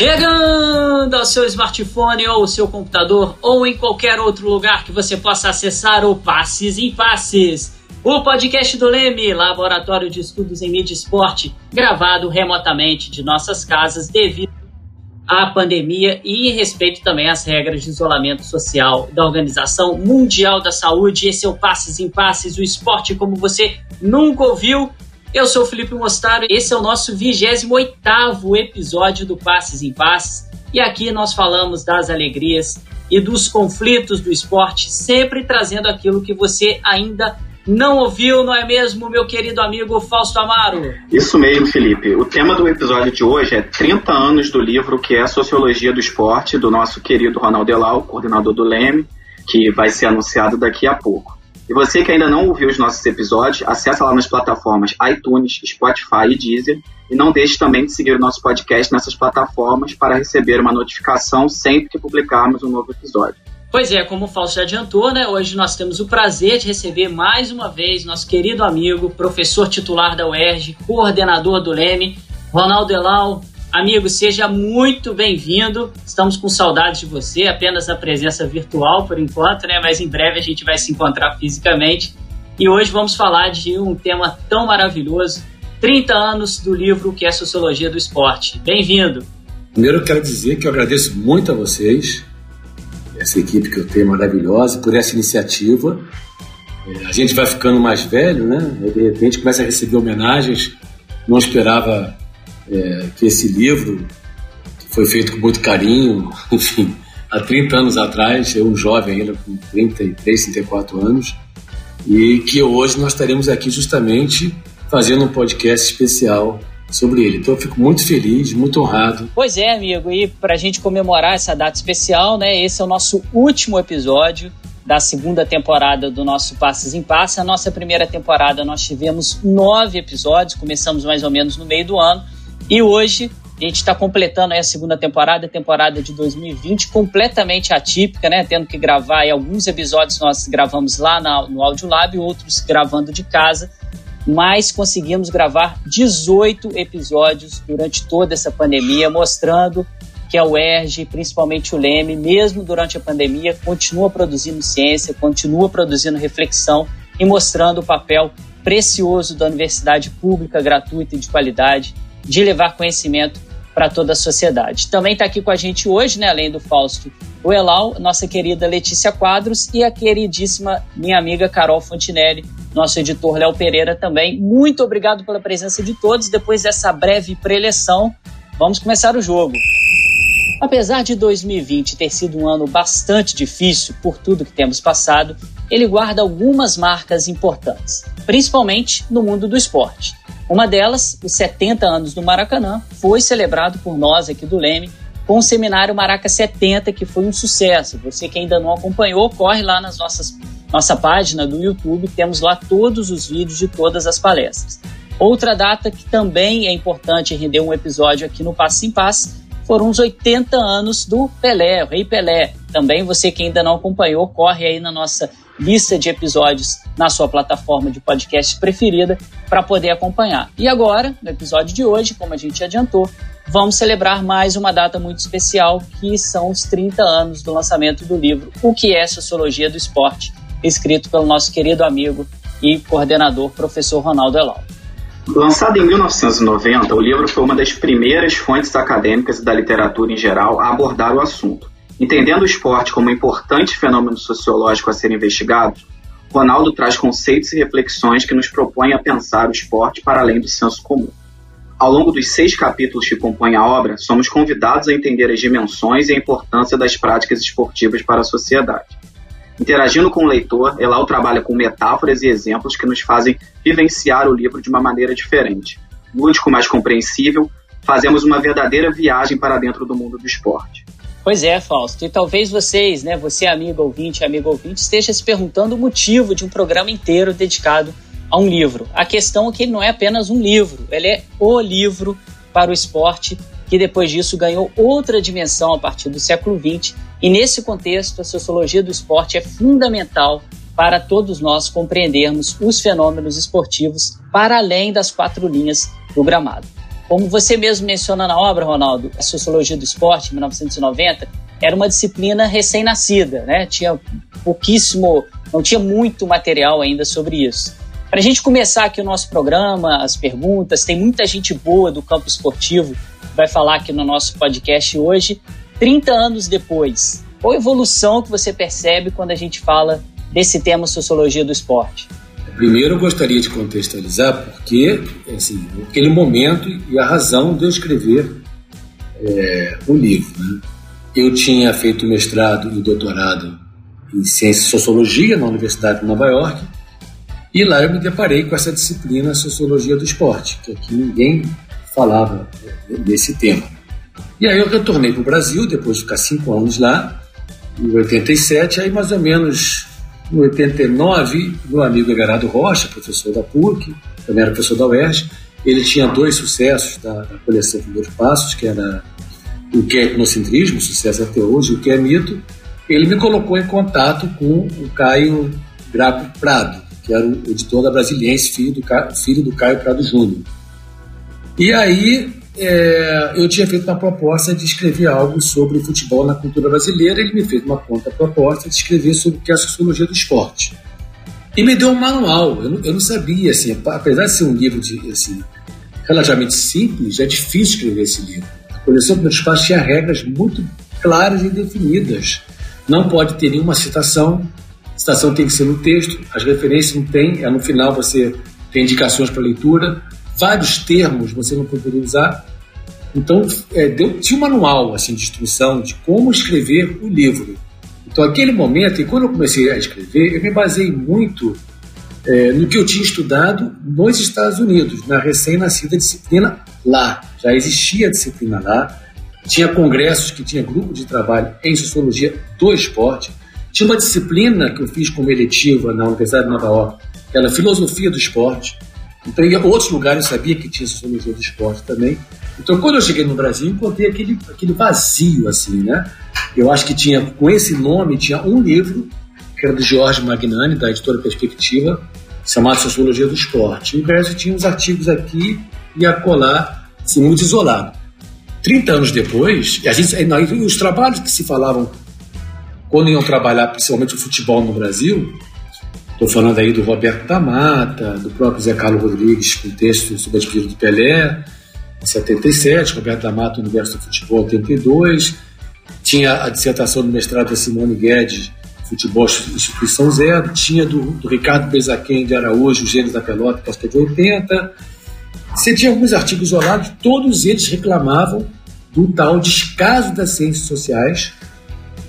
Chegando ao seu smartphone ou seu computador ou em qualquer outro lugar que você possa acessar o Passes em Passes, o podcast do Leme, Laboratório de Estudos em Mídia e Esporte, gravado remotamente de nossas casas devido à pandemia e em respeito também às regras de isolamento social da Organização Mundial da Saúde. Esse é o Passes em Passes, o esporte como você nunca ouviu. Eu sou o Felipe Mostaro, esse é o nosso 28 episódio do Passes em Passes e aqui nós falamos das alegrias e dos conflitos do esporte, sempre trazendo aquilo que você ainda não ouviu, não é mesmo, meu querido amigo Fausto Amaro? Isso mesmo, Felipe. O tema do episódio de hoje é 30 anos do livro que é Sociologia do Esporte, do nosso querido Ronaldo Elau, coordenador do Leme, que vai ser anunciado daqui a pouco. E você que ainda não ouviu os nossos episódios, acessa lá nas plataformas iTunes, Spotify e Deezer. E não deixe também de seguir o nosso podcast nessas plataformas para receber uma notificação sempre que publicarmos um novo episódio. Pois é, como o Fausto já adiantou, né? Hoje nós temos o prazer de receber mais uma vez nosso querido amigo, professor titular da UERJ, coordenador do Leme, Ronaldo Elau. Amigo, seja muito bem-vindo. Estamos com saudades de você, apenas a presença virtual por enquanto, né? Mas em breve a gente vai se encontrar fisicamente. E hoje vamos falar de um tema tão maravilhoso: 30 anos do livro que é Sociologia do Esporte. Bem-vindo. Primeiro eu quero dizer que eu agradeço muito a vocês, essa equipe que eu tenho maravilhosa, por essa iniciativa. É, a gente vai ficando mais velho, né? De repente começa a receber homenagens. Não esperava é, que esse livro, que foi feito com muito carinho, enfim, há 30 anos atrás, eu jovem ainda com 33, 34 anos, e que hoje nós estaremos aqui justamente fazendo um podcast especial sobre ele. Então eu fico muito feliz, muito honrado. Pois é, amigo, e para a gente comemorar essa data especial, né, esse é o nosso último episódio da segunda temporada do nosso Passes em Passes. A nossa primeira temporada nós tivemos nove episódios, começamos mais ou menos no meio do ano, e hoje a gente está completando a segunda temporada, a temporada de 2020, completamente atípica, né? Tendo que gravar alguns episódios nós gravamos lá na, no Audiolab, outros gravando de casa, mas conseguimos gravar 18 episódios durante toda essa pandemia, mostrando que a UERJ, principalmente o Leme, mesmo durante a pandemia, continua produzindo ciência, continua produzindo reflexão e mostrando o papel precioso da universidade pública, gratuita e de qualidade de levar conhecimento para toda a sociedade. Também está aqui com a gente hoje, né, além do Fausto, o Elal, nossa querida Letícia Quadros e a queridíssima minha amiga Carol Fontinelli, nosso editor Léo Pereira também. Muito obrigado pela presença de todos. Depois dessa breve preleção, vamos começar o jogo. Apesar de 2020 ter sido um ano bastante difícil por tudo que temos passado, ele guarda algumas marcas importantes, principalmente no mundo do esporte. Uma delas, os 70 anos do Maracanã, foi celebrado por nós aqui do Leme com o seminário Maraca 70, que foi um sucesso. Você que ainda não acompanhou, corre lá nas nossas nossa página do YouTube, temos lá todos os vídeos de todas as palestras. Outra data que também é importante render um episódio aqui no Passo em Passo foram os 80 anos do Pelé, o Rei Pelé. Também você que ainda não acompanhou, corre aí na nossa lista de episódios na sua plataforma de podcast preferida para poder acompanhar. E agora, no episódio de hoje, como a gente adiantou, vamos celebrar mais uma data muito especial, que são os 30 anos do lançamento do livro O que é Sociologia do Esporte, escrito pelo nosso querido amigo e coordenador, professor Ronaldo Elau. Lançado em 1990, o livro foi uma das primeiras fontes acadêmicas e da literatura em geral a abordar o assunto. Entendendo o esporte como um importante fenômeno sociológico a ser investigado, Ronaldo traz conceitos e reflexões que nos propõem a pensar o esporte para além do senso comum. Ao longo dos seis capítulos que compõem a obra, somos convidados a entender as dimensões e a importância das práticas esportivas para a sociedade. Interagindo com o leitor, Elau trabalha com metáforas e exemplos que nos fazem vivenciar o livro de uma maneira diferente. Lúdico, mais compreensível, fazemos uma verdadeira viagem para dentro do mundo do esporte. Pois é, Fausto. E talvez vocês, né, você amigo ouvinte, amigo ouvinte, esteja se perguntando o motivo de um programa inteiro dedicado a um livro. A questão é que ele não é apenas um livro, ele é o livro para o esporte que depois disso ganhou outra dimensão a partir do século XX. E nesse contexto, a sociologia do esporte é fundamental para todos nós compreendermos os fenômenos esportivos para além das quatro linhas do gramado. Como você mesmo menciona na obra, Ronaldo, a Sociologia do Esporte, 1990, era uma disciplina recém-nascida, né? Tinha pouquíssimo, não tinha muito material ainda sobre isso. Para a gente começar aqui o nosso programa, as perguntas, tem muita gente boa do campo esportivo vai falar aqui no nosso podcast hoje. 30 anos depois, qual a evolução que você percebe quando a gente fala desse tema sociologia do esporte? Primeiro, eu gostaria de contextualizar porque, assim, aquele momento e a razão de eu escrever é, o livro. Né? Eu tinha feito mestrado e doutorado em ciência e sociologia na Universidade de Nova York e lá eu me deparei com essa disciplina sociologia do esporte, que aqui ninguém falava desse tema. E aí eu retornei para o Brasil depois de ficar cinco anos lá, em 87, aí mais ou menos em 89, meu amigo Everardo Rocha, professor da PUC, também era professor da UERJ, ele tinha dois sucessos da, da coleção Primeiros Passos, que era o que é etnocentrismo, sucesso até hoje, o que é mito. Ele me colocou em contato com o Caio Grapo Prado, que era o editor da Brasiliense, filho do, filho do Caio Prado Júnior. E aí é, eu tinha feito uma proposta de escrever algo sobre futebol na cultura brasileira. Ele me fez uma conta-proposta de escrever sobre o que é a sociologia do esporte. E me deu um manual. Eu não, eu não sabia, assim, apesar de ser um livro de, assim, relativamente simples, é difícil escrever esse livro. A coleção do espaço tinha regras muito claras e definidas. Não pode ter nenhuma citação, citação tem que ser no texto, as referências não tem, é no final você tem indicações para leitura, vários termos você não poderia usar. Então, é, deu, tinha um manual assim, de instrução de como escrever o livro. Então, aquele momento, e quando eu comecei a escrever, eu me baseei muito é, no que eu tinha estudado nos Estados Unidos, na recém-nascida disciplina lá. Já existia a disciplina lá, tinha congressos que tinha grupo de trabalho em sociologia do esporte, tinha uma disciplina que eu fiz como eletiva na Universidade de Nova York, que era filosofia do esporte. Então, em outros lugares eu sabia que tinha sociologia do esporte também. Então, quando eu cheguei no Brasil, encontrei aquele, aquele vazio, assim, né? Eu acho que tinha, com esse nome, tinha um livro, que era do Jorge Magnani, da editora Perspectiva, chamado Sociologia do Esporte. E o tinha uns artigos aqui e acolá, assim, muito isolado. 30 anos depois, a gente, os trabalhos que se falavam quando iam trabalhar, principalmente o futebol no Brasil, Estou falando aí do Roberto da Mata, do próprio Zé Carlos Rodrigues, com texto sobre a despedida do Pelé, em 77, Roberto da Mata, Universo do Futebol, 82. Tinha a dissertação do mestrado da Simone Guedes, Futebol Instituição Zero. Tinha do, do Ricardo Bezaquem de Araújo, Gênesis da Pelota, que que de 80. Você tinha alguns artigos isolados, todos eles reclamavam do tal descaso das ciências sociais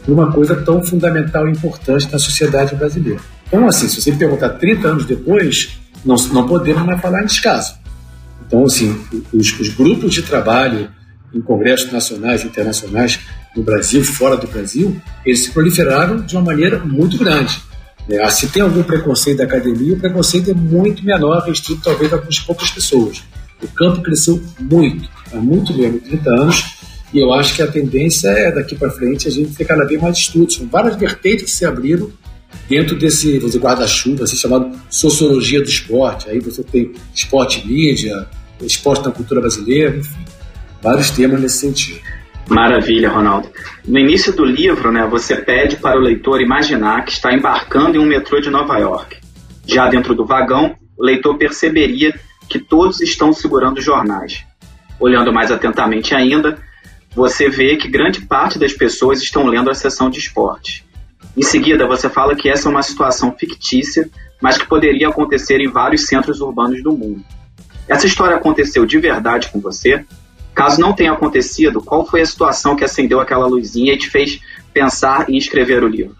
numa coisa tão fundamental e importante na sociedade brasileira. Então, assim, se você perguntar 30 anos depois, não, não podemos mais falar em descaso. Então, assim, os, os grupos de trabalho em congressos nacionais e internacionais no Brasil, fora do Brasil, eles se proliferaram de uma maneira muito grande. É, se tem algum preconceito da academia, o preconceito é muito menor, restrito talvez a algumas poucas pessoas. O campo cresceu muito, há muito mesmo, 30 anos, e eu acho que a tendência é daqui para frente a gente ter cada vez mais estudos. São várias vertentes que se abriram dentro desse guarda-chuva assim, chamado sociologia do esporte. Aí você tem esporte mídia, esporte na cultura brasileira, enfim, vários temas nesse sentido. Maravilha, Ronaldo. No início do livro, né, você pede para o leitor imaginar que está embarcando em um metrô de Nova York. Já dentro do vagão, o leitor perceberia que todos estão segurando jornais. Olhando mais atentamente ainda, você vê que grande parte das pessoas estão lendo a seção de esporte. Em seguida, você fala que essa é uma situação fictícia, mas que poderia acontecer em vários centros urbanos do mundo. Essa história aconteceu de verdade com você? Caso não tenha acontecido, qual foi a situação que acendeu aquela luzinha e te fez pensar em escrever o livro?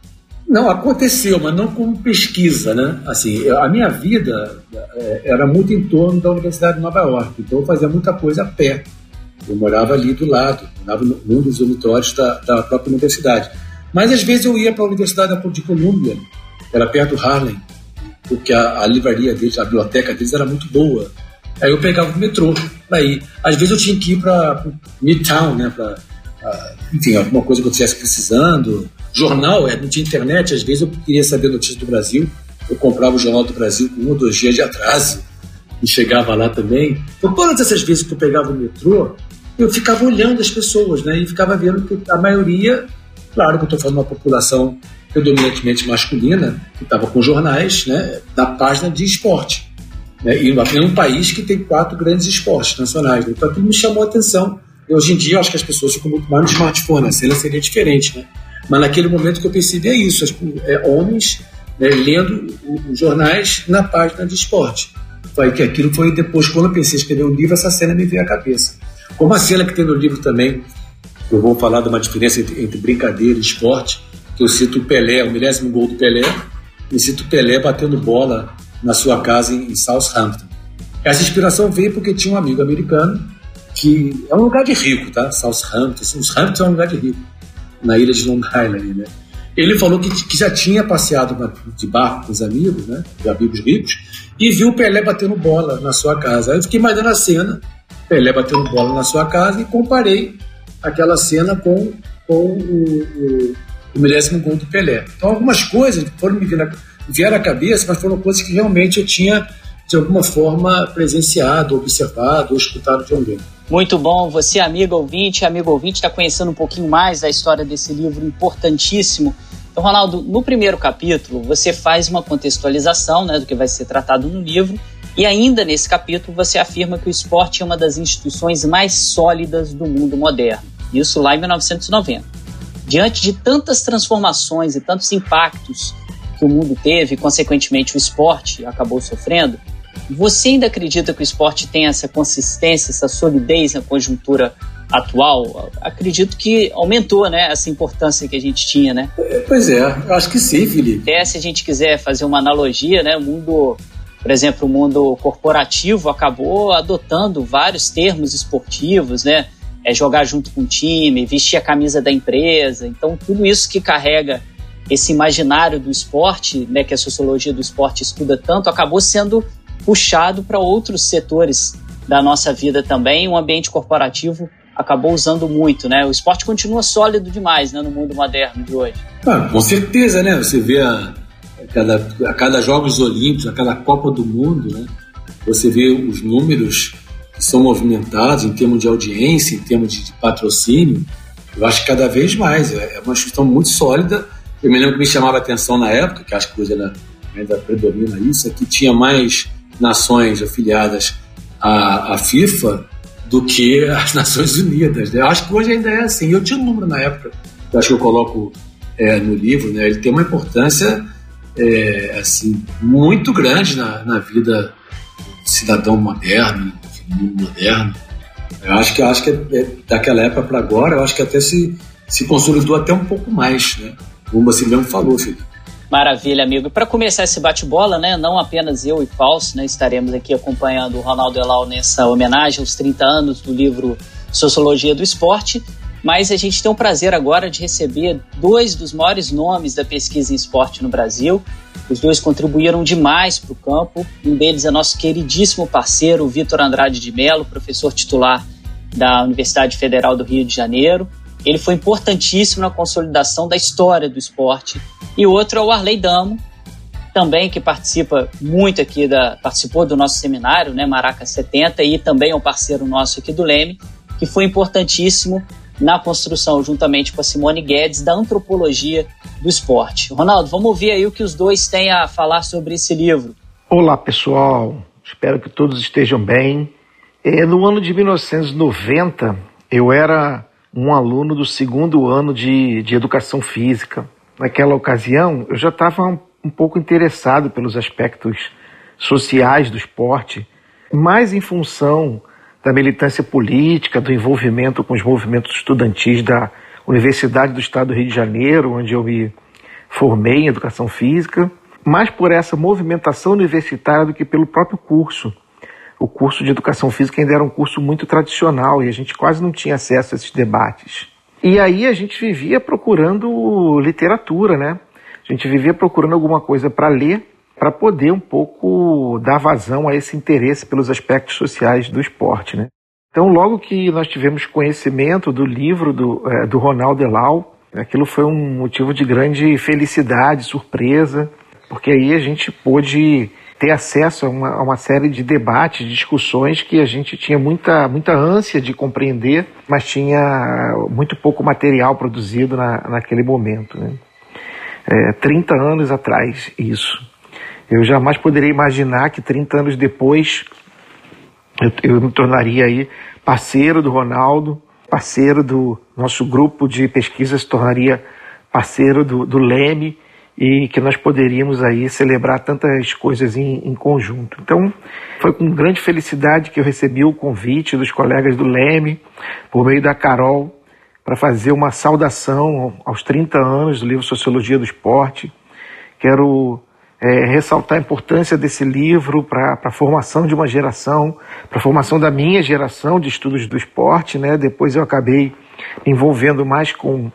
Não, aconteceu, mas não como pesquisa, né? Assim, a minha vida é, era muito em torno da Universidade de Nova York, então eu fazia muita coisa a pé. Eu morava ali do lado, morava num dos dormitórios da, da própria universidade. Mas às vezes eu ia para a Universidade de Colômbia, era perto do Harlem, porque a, a, livraria deles, a biblioteca deles era muito boa. Aí eu pegava o metrô para ir. Às vezes eu tinha que ir para Midtown, né, para enfim, alguma coisa que eu estivesse precisando. Jornal, é, não tinha internet, às vezes eu queria saber notícias do Brasil, eu comprava o Jornal do Brasil com um ou dois dias de atraso. e chegava lá também. Então, todas essas vezes que eu pegava o metrô, eu ficava olhando as pessoas, né? E ficava vendo que a maioria, claro que eu estou falando uma população predominantemente masculina, que estava com jornais, né? Da página de esporte. Né? E em um país que tem quatro grandes esportes nacionais. Né? Então aquilo me chamou a atenção. E hoje em dia, eu acho que as pessoas ficam muito mais no smartphone, a cena seria diferente, né? Mas naquele momento que eu percebi é isso, é, homens né, lendo os jornais na página de esporte. Foi que aquilo foi depois, quando eu pensei em escrever um livro, essa cena me veio à cabeça. Como a cena que tem no livro também, eu vou falar de uma diferença entre, entre brincadeira e esporte, que eu cito o Pelé, o milésimo gol do Pelé, e cito o Pelé batendo bola na sua casa em, em Southampton. Essa inspiração veio porque tinha um amigo americano que é um lugar de rico, tá? Southampton, Southampton é um lugar de rico, na ilha de Long Island, né? Ele falou que, que já tinha passeado de barco com os amigos, né? De amigos ricos, e viu o Pelé batendo bola na sua casa. Aí eu fiquei imaginando a cena, Pelé batendo bola na sua casa, e comparei aquela cena com, com o, o, o milésimo gol do Pelé. Então algumas coisas foram me vindo, vieram à cabeça, mas foram coisas que realmente eu tinha, de alguma forma, presenciado, observado ou escutado de alguém. Muito bom. Você, amigo ouvinte, amigo ouvinte, está conhecendo um pouquinho mais da história desse livro importantíssimo. Então, Ronaldo, no primeiro capítulo, você faz uma contextualização né, do que vai ser tratado no livro, e ainda nesse capítulo você afirma que o esporte é uma das instituições mais sólidas do mundo moderno. Isso lá em 1990. Diante de tantas transformações e tantos impactos que o mundo teve, e consequentemente o esporte acabou sofrendo, você ainda acredita que o esporte tem essa consistência, essa solidez na conjuntura atual? Acredito que aumentou, né, essa importância que a gente tinha, né? É, pois é, acho que sim, Felipe. Até se a gente quiser fazer uma analogia, né, o mundo, por exemplo, o mundo corporativo acabou adotando vários termos esportivos, né? É jogar junto com o time, vestir a camisa da empresa. Então, tudo isso que carrega esse imaginário do esporte, né, que a sociologia do esporte estuda tanto, acabou sendo puxado para outros setores da nossa vida também. O ambiente corporativo acabou usando muito, né? O esporte continua sólido demais, né, no mundo moderno de hoje. Ah, com certeza, né? Você vê a, a, cada, a cada Jogos Olímpicos, a cada Copa do Mundo, né? Você vê os números são movimentados em termos de audiência, em termos de, patrocínio. Eu acho que cada vez mais é, é uma questão muito sólida. Eu me lembro que me chamava a atenção na época, que acho que hoje ainda, ainda predomina isso, é que tinha mais nações afiliadas à, à FIFA do que as Nações Unidas. Né? Eu acho que hoje ainda é assim. Eu tinha um número na época, eu acho que eu coloco é, no livro, né? ele tem uma importância é, assim muito grande na, na vida do cidadão moderno, mundo moderno. Eu acho que, eu acho que é, daquela época para agora, eu acho que até se, se consolidou até um pouco mais, né? como você mesmo falou, Felipe. Maravilha, amigo. E para começar esse bate-bola, né, não apenas eu e Fausto, né, estaremos aqui acompanhando o Ronaldo Elau nessa homenagem aos 30 anos do livro Sociologia do Esporte, mas a gente tem o prazer agora de receber dois dos maiores nomes da pesquisa em esporte no Brasil. Os dois contribuíram demais para o campo. Um deles é nosso queridíssimo parceiro, Vitor Andrade de Mello, professor titular da Universidade Federal do Rio de Janeiro. Ele foi importantíssimo na consolidação da história do esporte. E outro é o Arley Damo, também que participa muito aqui da participou do nosso seminário, né, Maraca 70 e também é um parceiro nosso aqui do Leme, que foi importantíssimo na construção juntamente com a Simone Guedes da antropologia do esporte. Ronaldo, vamos ouvir aí o que os dois têm a falar sobre esse livro. Olá, pessoal. Espero que todos estejam bem. É, no ano de 1990, eu era um aluno do segundo ano de, de educação física. Naquela ocasião, eu já estava um, um pouco interessado pelos aspectos sociais do esporte, mais em função da militância política, do envolvimento com os movimentos estudantis da Universidade do Estado do Rio de Janeiro, onde eu me formei em educação física, mais por essa movimentação universitária do que pelo próprio curso o curso de educação física ainda era um curso muito tradicional e a gente quase não tinha acesso a esses debates. E aí a gente vivia procurando literatura, né? A gente vivia procurando alguma coisa para ler, para poder um pouco dar vazão a esse interesse pelos aspectos sociais do esporte, né? Então, logo que nós tivemos conhecimento do livro do, é, do Ronaldo Elau, aquilo foi um motivo de grande felicidade, surpresa, porque aí a gente pôde ter acesso a uma, a uma, série de debates, discussões que a gente tinha muita, muita ânsia de compreender, mas tinha muito pouco material produzido na, naquele momento. Né? É, 30 anos atrás, isso. Eu jamais poderia imaginar que 30 anos depois eu, eu me tornaria aí parceiro do Ronaldo, parceiro do nosso grupo de pesquisa, se tornaria parceiro do, do Leme e que nós poderíamos aí celebrar tantas coisas em, em, conjunto. Então, foi com grande felicidade que eu recebi o convite dos colegas do Leme, por meio da Carol, para fazer uma saudação aos 30 anos do livro Sociologia do Esporte. Quero é, ressaltar a importância desse livro para a formação de uma geração, para a formação da minha geração de estudos do esporte. Né? Depois eu acabei me envolvendo mais com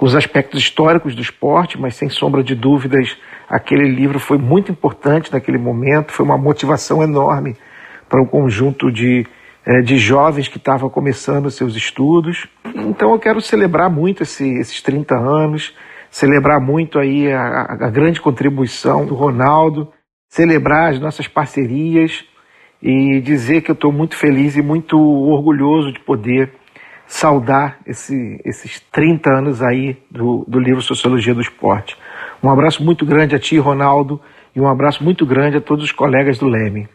os aspectos históricos do esporte, mas sem sombra de dúvidas, aquele livro foi muito importante naquele momento, foi uma motivação enorme para um conjunto de, é, de jovens que estavam começando seus estudos. Então eu quero celebrar muito esse, esses 30 anos, celebrar muito aí a, a grande contribuição do Ronaldo, celebrar as nossas parcerias e dizer que eu estou muito feliz e muito orgulhoso de poder saudar esse, esses 30 anos aí do, do livro Sociologia do Esporte. Um abraço muito grande a ti, Ronaldo, e um abraço muito grande a todos os colegas do Leme.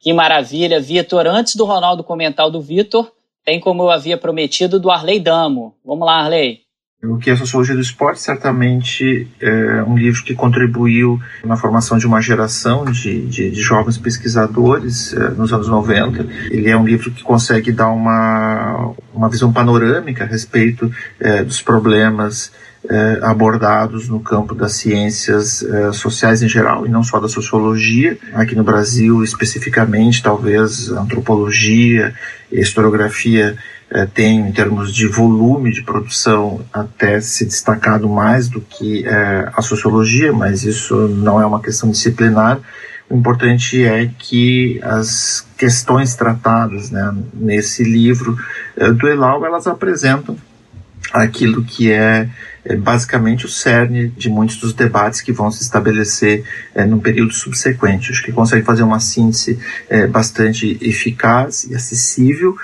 Que maravilha, Vitor. Antes do Ronaldo comentar o do Vitor, tem como eu havia prometido do Arley Damo. Vamos lá, Arley. O que é Sociologia do Esporte certamente é um livro que contribuiu na formação de uma geração de, de, de jovens pesquisadores é, nos anos 90. Ele é um livro que consegue dar uma, uma visão panorâmica a respeito é, dos problemas é, abordados no campo das ciências é, sociais em geral e não só da sociologia. Aqui no Brasil, especificamente, talvez antropologia, historiografia é, tem, em termos de volume de produção, até se destacado mais do que é, a sociologia, mas isso não é uma questão disciplinar. O importante é que as questões tratadas né, nesse livro é, do Elau, elas apresentam aquilo que é, é, basicamente o cerne de muitos dos debates que vão se estabelecer é, no período subsequente. Acho que consegue fazer uma síntese é, bastante eficaz e acessível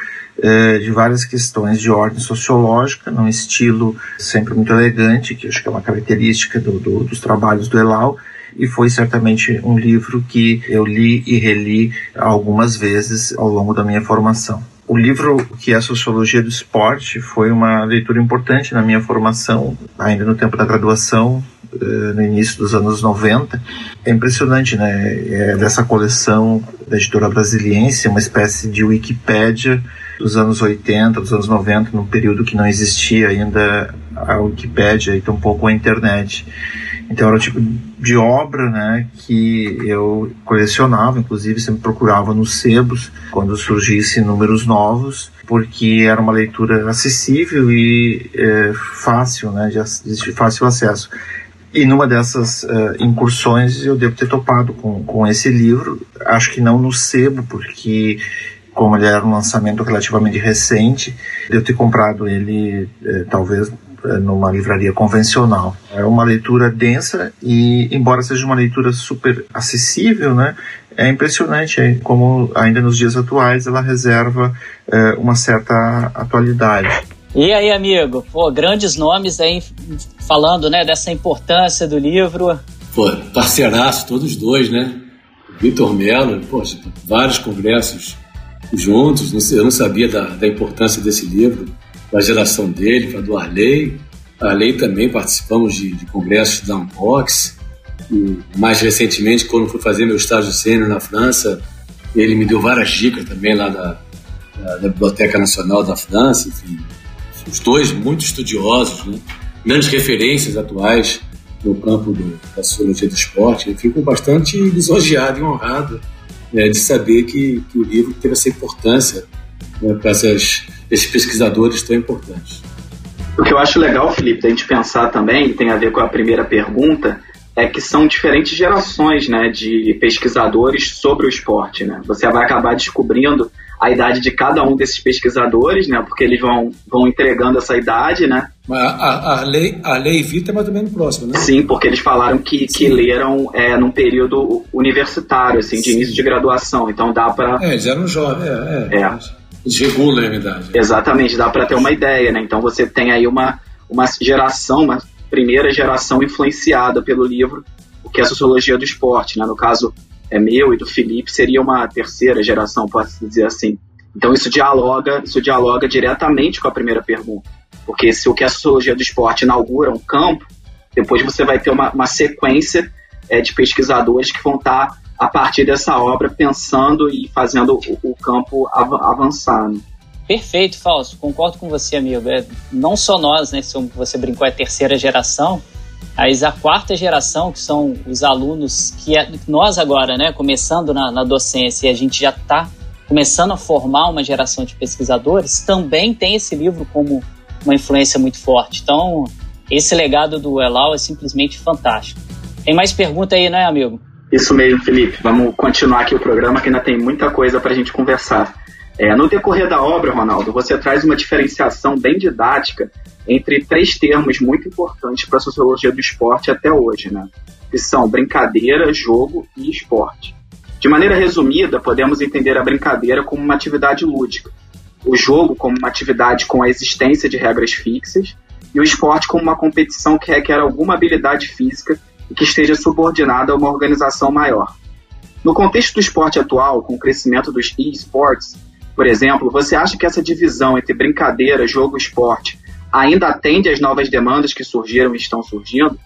é, de várias questões de ordem sociológica, num estilo sempre muito elegante, que acho que é uma característica do, do, dos trabalhos do Elau, e foi certamente um livro que eu li e reli algumas vezes ao longo da minha formação. O livro que é a Sociologia do Esporte foi uma leitura importante na minha formação, ainda no tempo da graduação, eh, no início dos anos 90. É impressionante, né? É dessa coleção da editora brasiliense, uma espécie de Wikipédia dos anos 80, dos anos 90, num período que não existia ainda a Wikipédia e tampouco a internet. Então era o tipo de obra né, que eu colecionava, inclusive sempre procurava nos sebos quando surgissem números novos, porque era uma leitura acessível e é, fácil, né, de, de fácil acesso. E numa dessas uh, incursões eu devo ter topado com, com esse livro, acho que não no sebo, porque como ele era um lançamento relativamente recente, devo ter comprado ele eh, talvez eh, numa livraria convencional. É uma leitura densa e, embora seja uma leitura super acessível, né, é impressionante é, como ainda nos dias atuais ela reserva eh, uma certa atualidade. E aí, amigo? Pô, grandes nomes aí falando, né, dessa importância do livro. Pô, parceiraço, todos dois, né? Vitor Mello, poxa, vários congressos juntos. Eu não sabia da, da importância desse livro, da geração dele, do Arley. Arley também participamos de, de congressos da Unbox. E mais recentemente, quando fui fazer meu estágio sênior na França, ele me deu várias dicas também lá da, da, da Biblioteca Nacional da França. Enfim, os dois muito estudiosos, né? grandes referências atuais no campo do, da sociologia do esporte. Eu fico bastante lisonjeado e honrado né, de saber que, que, o livro teve essa importância né, para essas, esses pesquisadores tão importantes. O que eu acho legal, Felipe, da gente pensar também, tem a ver com a primeira pergunta, é que são diferentes gerações né, de pesquisadores sobre o esporte. Né? Você vai acabar descobrindo a idade de cada um desses pesquisadores, né? Porque eles vão, vão entregando essa idade, né? Mas a, a, lei, a lei Vita é mais ou menos próxima, né? Sim, porque eles falaram que, que leram é, num período universitário, assim, de Sim. início de graduação. Então dá para. É, eles eram jovens, é. é. é. Eles regulam a idade. Exatamente, dá para ter uma ideia, né? Então você tem aí uma, uma geração, uma primeira geração influenciada pelo livro, o que é a sociologia do esporte, né? No caso é meu e do Felipe, seria uma terceira geração, posso dizer assim. Então isso dialoga, isso dialoga diretamente com a primeira pergunta. Porque se o que a sociologia do esporte inaugura um campo, depois você vai ter uma, uma sequência é, de pesquisadores que vão estar, a partir dessa obra, pensando e fazendo o, o campo av avançar. Né? Perfeito, Fausto. Concordo com você, amigo. É, não só nós, né? Se você brincou, é terceira geração. Mas a quarta geração, que são os alunos que é, nós agora, né? Começando na, na docência e a gente já está começando a formar uma geração de pesquisadores, também tem esse livro como uma influência muito forte. Então, esse legado do Elal é simplesmente fantástico. Tem mais pergunta aí, né, amigo? Isso mesmo, Felipe. Vamos continuar aqui o programa que ainda tem muita coisa para a gente conversar. É, no decorrer da obra, Ronaldo, você traz uma diferenciação bem didática entre três termos muito importantes para a sociologia do esporte até hoje, né? Que são brincadeira, jogo e esporte. De maneira resumida, podemos entender a brincadeira como uma atividade lúdica, o jogo como uma atividade com a existência de regras fixas e o esporte como uma competição que requer alguma habilidade física e que esteja subordinada a uma organização maior. No contexto do esporte atual, com o crescimento dos e-sports, por exemplo, você acha que essa divisão entre brincadeira, jogo e esporte ainda atende às novas demandas que surgiram e estão surgindo?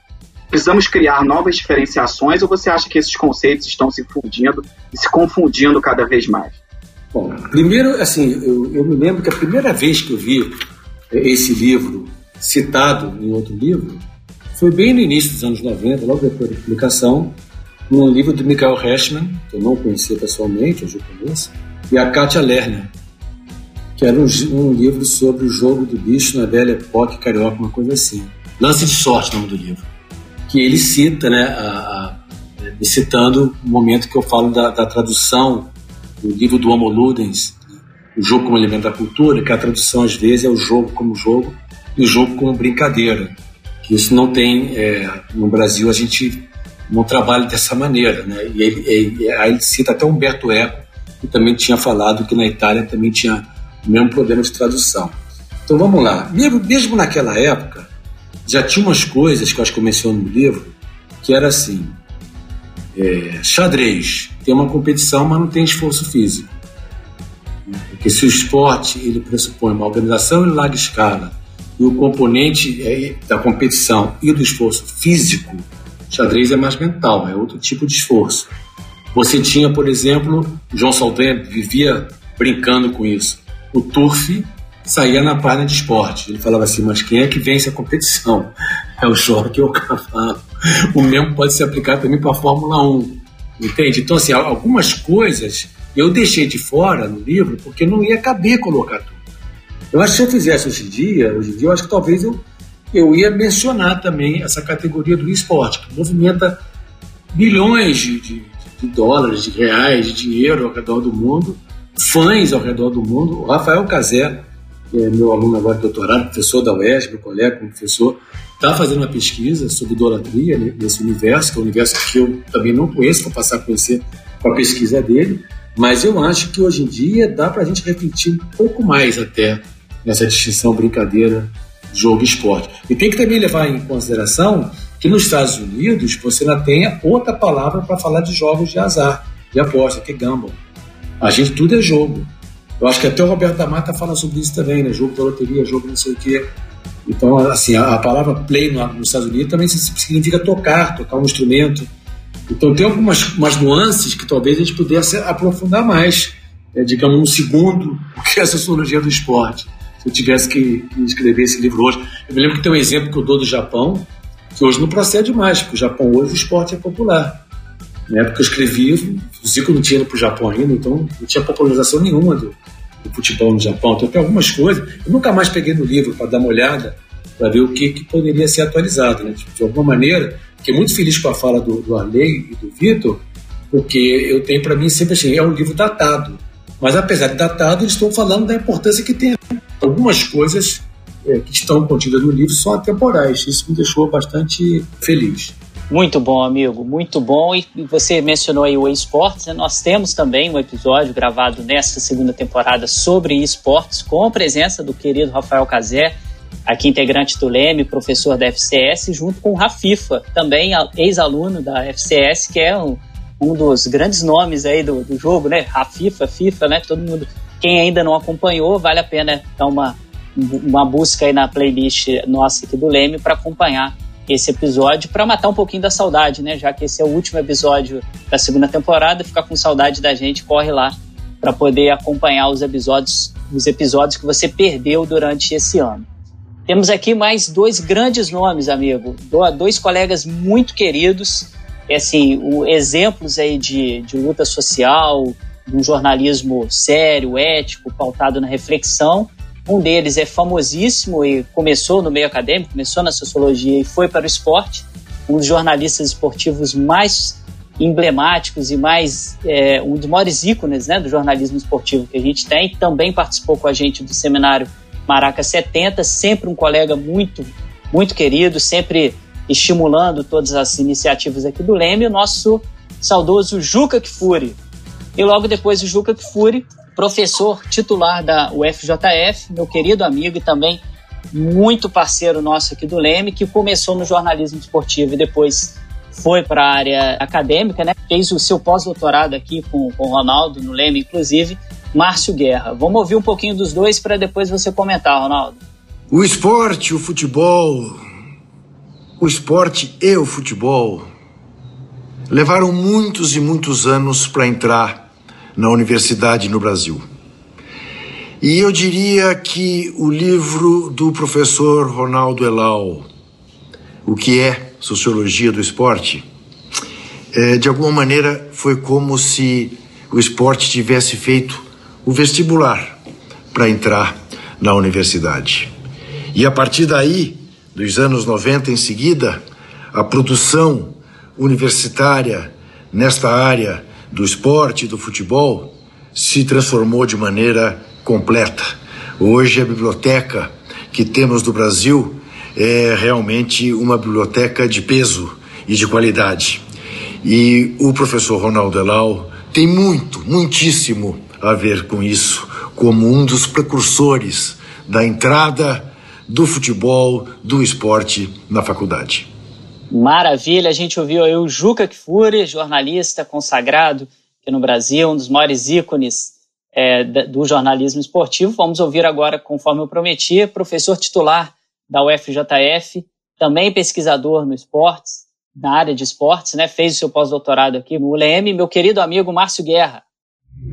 Precisamos criar novas diferenciações ou você acha que esses conceitos estão se fundindo e se confundindo cada vez mais? Bom, primeiro, assim, eu, eu me lembro que a primeira vez que eu vi esse livro citado em outro livro foi bem no início dos anos 90, logo depois da publicação, num livro do Michael Hershman, que eu não conhecia pessoalmente, hoje eu conheço, e a Katia Lerner, que era um, um, livro sobre o jogo do bicho na velha época carioca, uma coisa assim. Lance de sorte, nome do livro. Que ele cita, né, a, a, citando o momento que eu falo da, da tradução do livro do Homo Ludens, o jogo como elemento da cultura, que a tradução às vezes é o jogo como jogo e o jogo como brincadeira. Que isso não tem, é, no Brasil a gente não trabalha dessa maneira, né? E ele, ele, aí ele cita até Humberto Eco, que também tinha falado que na Itália também tinha o mesmo problema de tradução. Então vamos lá. Mesmo, mesmo naquela época, já tinha umas coisas que eu acho que eu menciono no livro, que era assim: é, xadrez tem uma competição, mas não tem esforço físico. Porque se o esporte ele pressupõe uma organização em larga escala e o componente é, da competição e do esforço físico, xadrez é mais mental, é outro tipo de esforço. Você tinha, por exemplo, João Saldanha vivia brincando com isso. O turf saía na página de esporte. Ele falava assim, mas quem é que vence a competição? É o jockey ou o cavalo. O mesmo pode se aplicar também para a Fórmula 1. Entende? Então, assim, algumas coisas eu deixei de fora no livro porque não ia caber colocar tudo. Eu acho que se eu fizesse hoje em dia, hoje em dia, eu acho que talvez eu, eu ia mencionar também essa categoria do esporte, que movimenta bilhões de, de, de dólares, de reais, de dinheiro ao redor do mundo, fãs ao redor do mundo. O Rafael Cazé, é meu aluno agora de doutorado, professor da UESB, meu colega como professor, está fazendo uma pesquisa sobre idolatria nesse universo, que é um universo que eu também não conheço, vou passar a conhecer com a pesquisa dele, mas eu acho que hoje em dia dá para a gente refletir um pouco mais até nessa distinção brincadeira jogo esporte. E tem que também levar em consideração que nos Estados Unidos você ainda tem outra palavra para falar de jogos de azar, de aposta, que é gamble. A gente tudo é jogo. Eu acho que até o Roberto da Mata fala sobre isso também, né? Jogo da loteria, jogo não sei o quê. Então, assim, a, a palavra play no, nos Estados Unidos também significa tocar, tocar um instrumento. Então, tem algumas umas nuances que talvez a gente pudesse aprofundar mais, é, digamos, um segundo, o que é a sociologia do esporte. Se eu tivesse que, que escrever esse livro hoje. Eu me lembro que tem um exemplo que eu dou do Japão, que hoje não procede mais, porque o Japão hoje o esporte é popular. Na época que eu escrevi, o Zico não tinha ido para o Japão ainda, então não tinha popularização nenhuma do, do futebol no Japão. Então tem algumas coisas. Eu nunca mais peguei no livro para dar uma olhada, para ver o que, que poderia ser atualizado. Né? De alguma maneira, fiquei muito feliz com a fala do, do Arley e do Vitor, porque eu tenho para mim sempre assim, é um livro datado. Mas apesar de datado, eles estão falando da importância que tem. Algumas coisas é, que estão contidas no livro são atemporais. Isso me deixou bastante feliz. Muito bom, amigo, muito bom. E você mencionou aí o esportes, né? nós temos também um episódio gravado nesta segunda temporada sobre esportes, com a presença do querido Rafael Cazé, aqui integrante do Leme, professor da FCS, junto com o Rafifa, também ex-aluno da FCS, que é um, um dos grandes nomes aí do, do jogo, né? Rafifa, FIFA, né? Todo mundo, quem ainda não acompanhou, vale a pena dar uma, uma busca aí na playlist nossa aqui do Leme para acompanhar esse episódio para matar um pouquinho da saudade, né? Já que esse é o último episódio da segunda temporada, ficar com saudade da gente, corre lá para poder acompanhar os episódios, os episódios que você perdeu durante esse ano. Temos aqui mais dois grandes nomes, amigo, dois colegas muito queridos, assim, o, exemplos aí de, de luta social, de um jornalismo sério, ético, pautado na reflexão, um deles é famosíssimo e começou no meio acadêmico, começou na sociologia e foi para o esporte. Um dos jornalistas esportivos mais emblemáticos e mais é, um dos maiores ícones né, do jornalismo esportivo que a gente tem. Também participou com a gente do seminário Maraca 70, sempre um colega muito, muito querido, sempre estimulando todas as iniciativas aqui do Leme, o nosso saudoso Juca Kfouri. E logo depois o Juca Kfouri professor titular da UFJF, meu querido amigo e também muito parceiro nosso aqui do Leme, que começou no jornalismo esportivo e depois foi para a área acadêmica, né? fez o seu pós-doutorado aqui com, com o Ronaldo, no Leme, inclusive, Márcio Guerra. Vamos ouvir um pouquinho dos dois para depois você comentar, Ronaldo. O esporte, o futebol, o esporte e o futebol levaram muitos e muitos anos para entrar na universidade no Brasil. E eu diria que o livro do professor Ronaldo Elal, O que é Sociologia do Esporte, é, de alguma maneira foi como se o esporte tivesse feito o vestibular para entrar na universidade. E a partir daí, dos anos 90 em seguida, a produção universitária nesta área do esporte, do futebol, se transformou de maneira completa. Hoje a biblioteca que temos no Brasil é realmente uma biblioteca de peso e de qualidade. E o professor Ronaldo Elal tem muito, muitíssimo a ver com isso, como um dos precursores da entrada do futebol, do esporte na faculdade. Maravilha, a gente ouviu aí o Juca Kfouri, jornalista consagrado aqui no Brasil, um dos maiores ícones é, do jornalismo esportivo. Vamos ouvir agora, conforme eu prometi, professor titular da UFJF, também pesquisador no esportes, na área de esportes, né? fez o seu pós-doutorado aqui no ULM, meu querido amigo Márcio Guerra.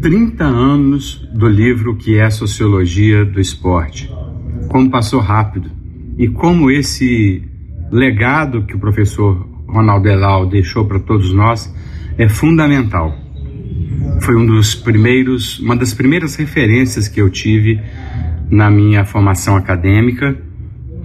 30 anos do livro que é Sociologia do Esporte. Como passou rápido. E como esse legado que o professor Ronaldo Elal deixou para todos nós é fundamental. Foi um dos primeiros, uma das primeiras referências que eu tive na minha formação acadêmica,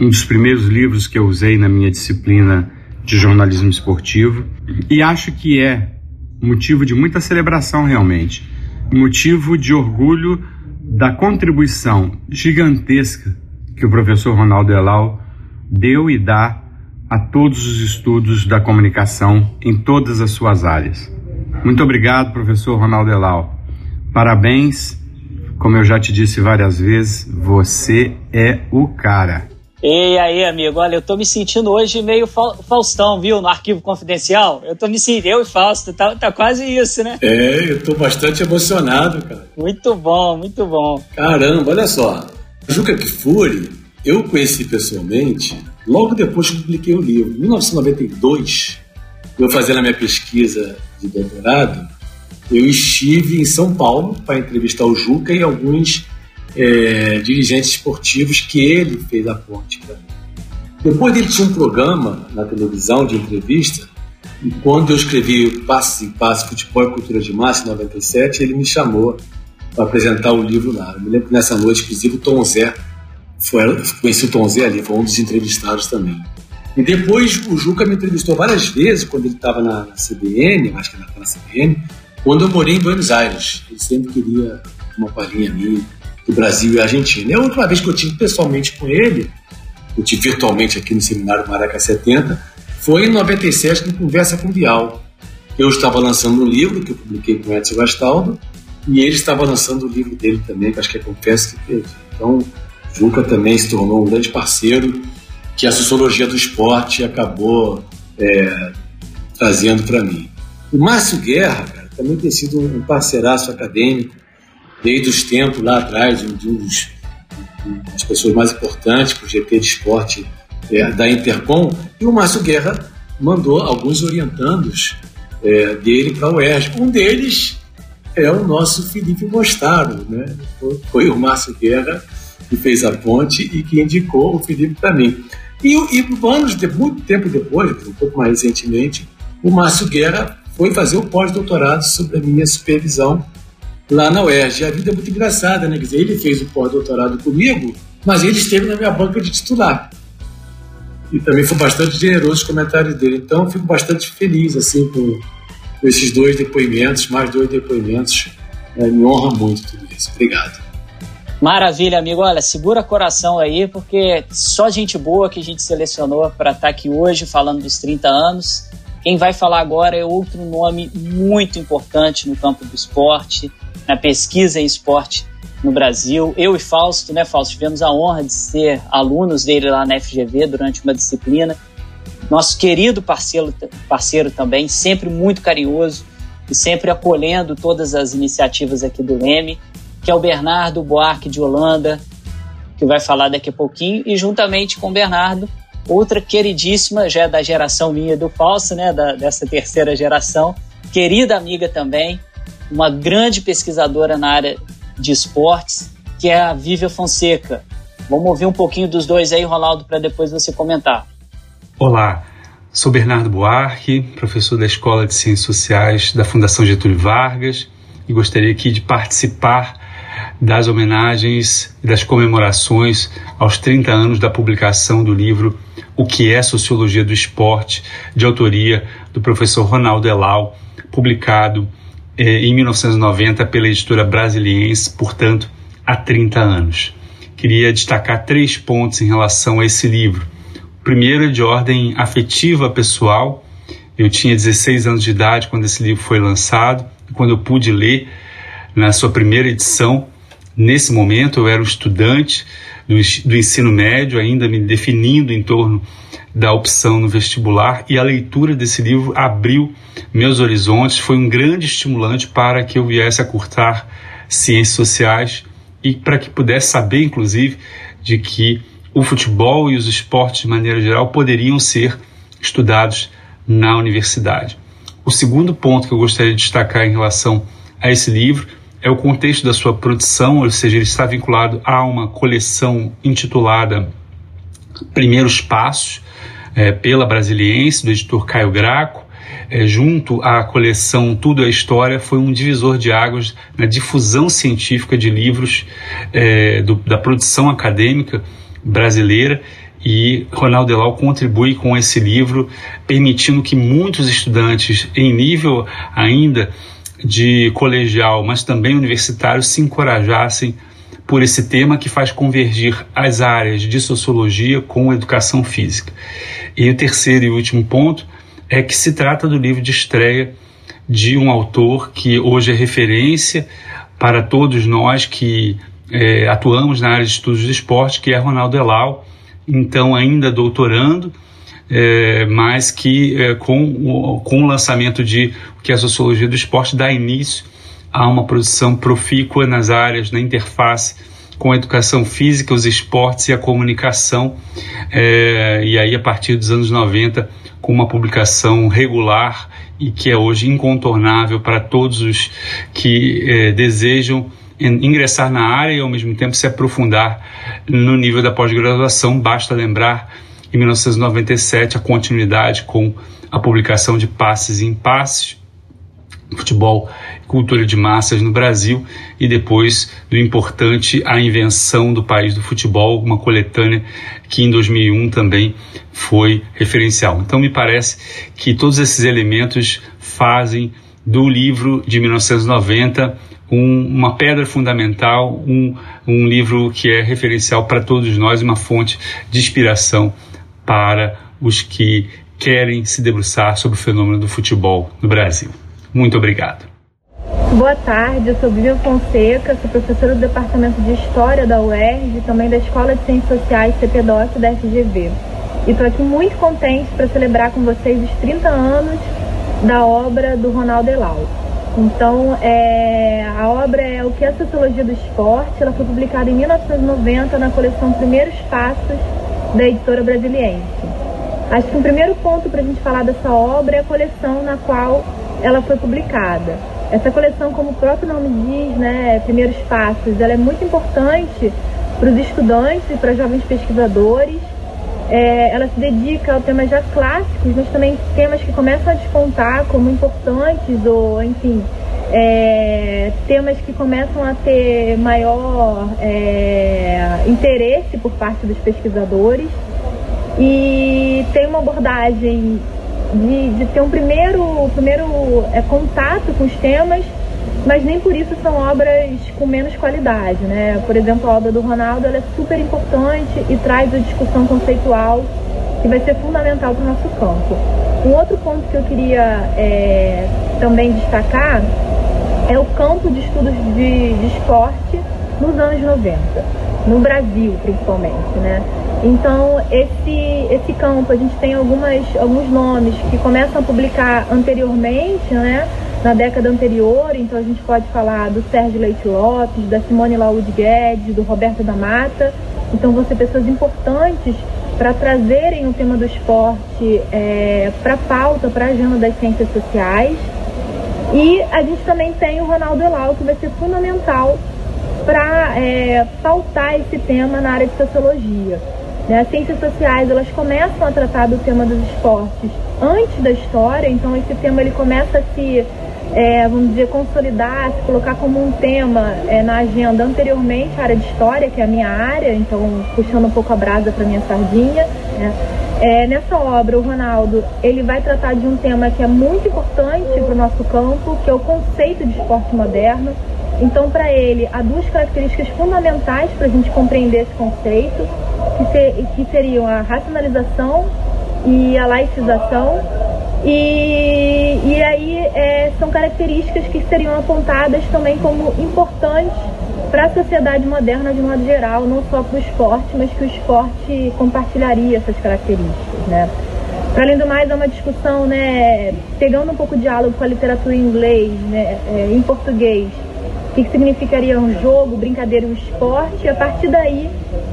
um dos primeiros livros que eu usei na minha disciplina de jornalismo esportivo e acho que é motivo de muita celebração realmente, motivo de orgulho da contribuição gigantesca que o professor Ronaldo Elal deu e dá a todos os estudos da comunicação em todas as suas áreas. Muito obrigado, professor Ronaldo Elal. Parabéns. Como eu já te disse várias vezes, você é o cara. E aí, amigo, olha, eu tô me sentindo hoje meio Faustão, viu? No arquivo confidencial. Eu tô me sentindo, eu e Fausto, tá, tá quase isso, né? É, eu tô bastante emocionado, cara. Muito bom, muito bom. Caramba, olha só. Juca Kfouri, eu conheci pessoalmente logo depois que publiquei o livro. Em 1992, eu fazendo a minha pesquisa de doutorado, eu estive em São Paulo para entrevistar o Juca e alguns é, dirigentes esportivos que ele fez a ponte para mim. Depois ele tinha um programa na televisão de entrevista e quando eu escrevi Passos em Passos, Futebol e Cultura de Massa, em 97, ele me chamou para apresentar o livro lá. Eu me lembro que nessa noite, inclusive, o Tom Zé foi, conheci o Tom Zé ali, foi um dos entrevistados também. E depois o Juca me entrevistou várias vezes quando ele estava na, CBN, acho que na, na CBN, quando eu morei em Buenos Aires. Ele sempre queria uma palhinha minha do Brasil e Argentina. E a última vez que eu tive pessoalmente com ele, eu tive virtualmente aqui no Seminário Maraca 70, foi em 97 no Conversa com Bial. Eu estava lançando um livro que eu publiquei com o Edson Gastaldo e ele estava lançando o livro dele também, que acho que é Confesso que Perdi. Então, Juca também se tornou um grande parceiro que a sociologia do esporte acabou é, trazendo para mim. O Márcio Guerra, cara, também tem sido um parceiraço acadêmico desde os tempos lá atrás, um dos das pessoas mais importantes para o GT de esporte é, da Intercom, e o Márcio Guerra mandou alguns orientandos é, dele para o UERJ. Um deles é o nosso Felipe Mostaro, né? Foi, o Márcio Guerra que fez a ponte e que indicou o Felipe para mim. E, e anos, de, muito tempo depois, um pouco mais recentemente, o Márcio Guerra foi fazer o pós-doutorado sobre a minha supervisão lá na UERJ. A vida é muito engraçada, né? Quer dizer, ele fez o pós-doutorado comigo, mas ele esteve na minha banca de titular. E também foi bastante generoso os comentários dele. Então, fico bastante feliz, assim, com, com esses dois depoimentos, mais dois depoimentos. É, me honra muito tudo isso. Obrigado. Maravilha, amigo. Olha, segura coração aí, porque só gente boa que a gente selecionou para estar tá aqui hoje falando dos 30 anos. Quem vai falar agora é outro nome muito importante no campo do esporte, na pesquisa em esporte no Brasil. Eu e Fausto, né, Fausto, tivemos a honra de ser alunos dele lá na FGV durante uma disciplina. Nosso querido parceiro, parceiro também, sempre muito carinhoso e sempre acolhendo todas as iniciativas aqui do Leme, que é o Bernardo Buarque de Holanda, que vai falar daqui a pouquinho, e juntamente com o Bernardo, Outra queridíssima, já é da geração minha do Falso, né, da, dessa terceira geração, querida amiga também, uma grande pesquisadora na área de esportes, que é a Vívia Fonseca. Vamos ouvir um pouquinho dos dois aí, Ronaldo, para depois você comentar. Olá, sou Bernardo Buarque, professor da Escola de Ciências Sociais da Fundação Getúlio Vargas e gostaria aqui de participar das homenagens e das comemorações aos 30 anos da publicação do livro O que é Sociologia do Esporte, de autoria do professor Ronaldo Elal, publicado eh, em 1990 pela editora Brasiliense, portanto, há 30 anos. Queria destacar três pontos em relação a esse livro. O primeiro é de ordem afetiva pessoal. Eu tinha 16 anos de idade quando esse livro foi lançado, quando eu pude ler na sua primeira edição, Nesse momento, eu era um estudante do, do ensino médio, ainda me definindo em torno da opção no vestibular, e a leitura desse livro abriu meus horizontes, foi um grande estimulante para que eu viesse a curtar ciências sociais e para que pudesse saber, inclusive, de que o futebol e os esportes de maneira geral poderiam ser estudados na universidade. O segundo ponto que eu gostaria de destacar em relação a esse livro é o contexto da sua produção, ou seja, ele está vinculado a uma coleção intitulada Primeiros Passos, é, pela Brasiliense, do editor Caio Graco, é, junto à coleção Tudo é História, foi um divisor de águas na difusão científica de livros é, do, da produção acadêmica brasileira. E Ronaldo Delau contribui com esse livro, permitindo que muitos estudantes em nível ainda de colegial, mas também universitário, se encorajassem por esse tema que faz convergir as áreas de sociologia com educação física. E o terceiro e último ponto é que se trata do livro de estreia de um autor que hoje é referência para todos nós que é, atuamos na área de estudos do esporte, que é Ronaldo Elal, então ainda doutorando, é, mas que é, com, o, com o lançamento de o que é a sociologia do esporte dá início a uma produção profícua nas áreas, na interface com a educação física, os esportes e a comunicação, é, e aí a partir dos anos 90 com uma publicação regular e que é hoje incontornável para todos os que é, desejam ingressar na área e ao mesmo tempo se aprofundar no nível da pós-graduação. Basta lembrar em 1997, a continuidade com a publicação de Passes em Passes, Futebol Cultura de Massas no Brasil, e depois do importante A Invenção do País do Futebol, uma coletânea que em 2001 também foi referencial. Então, me parece que todos esses elementos fazem do livro de 1990, um, uma pedra fundamental, um, um livro que é referencial para todos nós, uma fonte de inspiração para os que querem se debruçar sobre o fenômeno do futebol no Brasil. Muito obrigado. Boa tarde, eu sou Vivian Fonseca, sou professora do Departamento de História da UERJ e também da Escola de Ciências Sociais CPDOC da FGV. E estou aqui muito contente para celebrar com vocês os 30 anos da obra do Ronaldo Elau. Então, é, a obra é O que é a Sociologia do Esporte. Ela foi publicada em 1990 na coleção Primeiros Passos da editora Brasiliense. Acho que o um primeiro ponto para a gente falar dessa obra é a coleção na qual ela foi publicada. Essa coleção, como o próprio nome diz, né, Primeiros Passos, ela é muito importante para os estudantes e para jovens pesquisadores é, ela se dedica a temas já clássicos, mas também temas que começam a despontar como importantes ou, enfim, é, temas que começam a ter maior é, interesse por parte dos pesquisadores e tem uma abordagem de, de ter um primeiro, primeiro é, contato com os temas mas nem por isso são obras com menos qualidade, né? Por exemplo, a obra do Ronaldo é super importante e traz a discussão conceitual que vai ser fundamental para o nosso campo. Um outro ponto que eu queria é, também destacar é o campo de estudos de, de esporte nos anos 90, no Brasil principalmente, né? Então, esse, esse campo, a gente tem algumas, alguns nomes que começam a publicar anteriormente, né? na década anterior, então a gente pode falar do Sérgio Leite Lopes, da Simone Laúde Guedes, do Roberto da Mata. Então vão ser pessoas importantes para trazerem o tema do esporte é, para a pauta, para a agenda das ciências sociais. E a gente também tem o Ronaldo Elau, que vai ser fundamental para é, pautar esse tema na área de sociologia. Né? As ciências sociais elas começam a tratar do tema dos esportes antes da história, então esse tema ele começa a se é, vamos dizer, consolidar, se colocar como um tema é, na agenda anteriormente a área de história, que é a minha área, então puxando um pouco a brasa para minha sardinha. Né? É, nessa obra, o Ronaldo ele vai tratar de um tema que é muito importante para o nosso campo, que é o conceito de esporte moderno. Então, para ele, há duas características fundamentais para a gente compreender esse conceito, que, ser, que seriam a racionalização e a laicização e, e aí é, são características que seriam apontadas também como importantes para a sociedade moderna de modo geral, não só para o esporte, mas que o esporte compartilharia essas características, né? Para além do mais, é uma discussão, né, pegando um pouco de diálogo com a literatura em inglês, né, é, em português, o que, significaria um jogo, brincadeira e um esporte, e a partir daí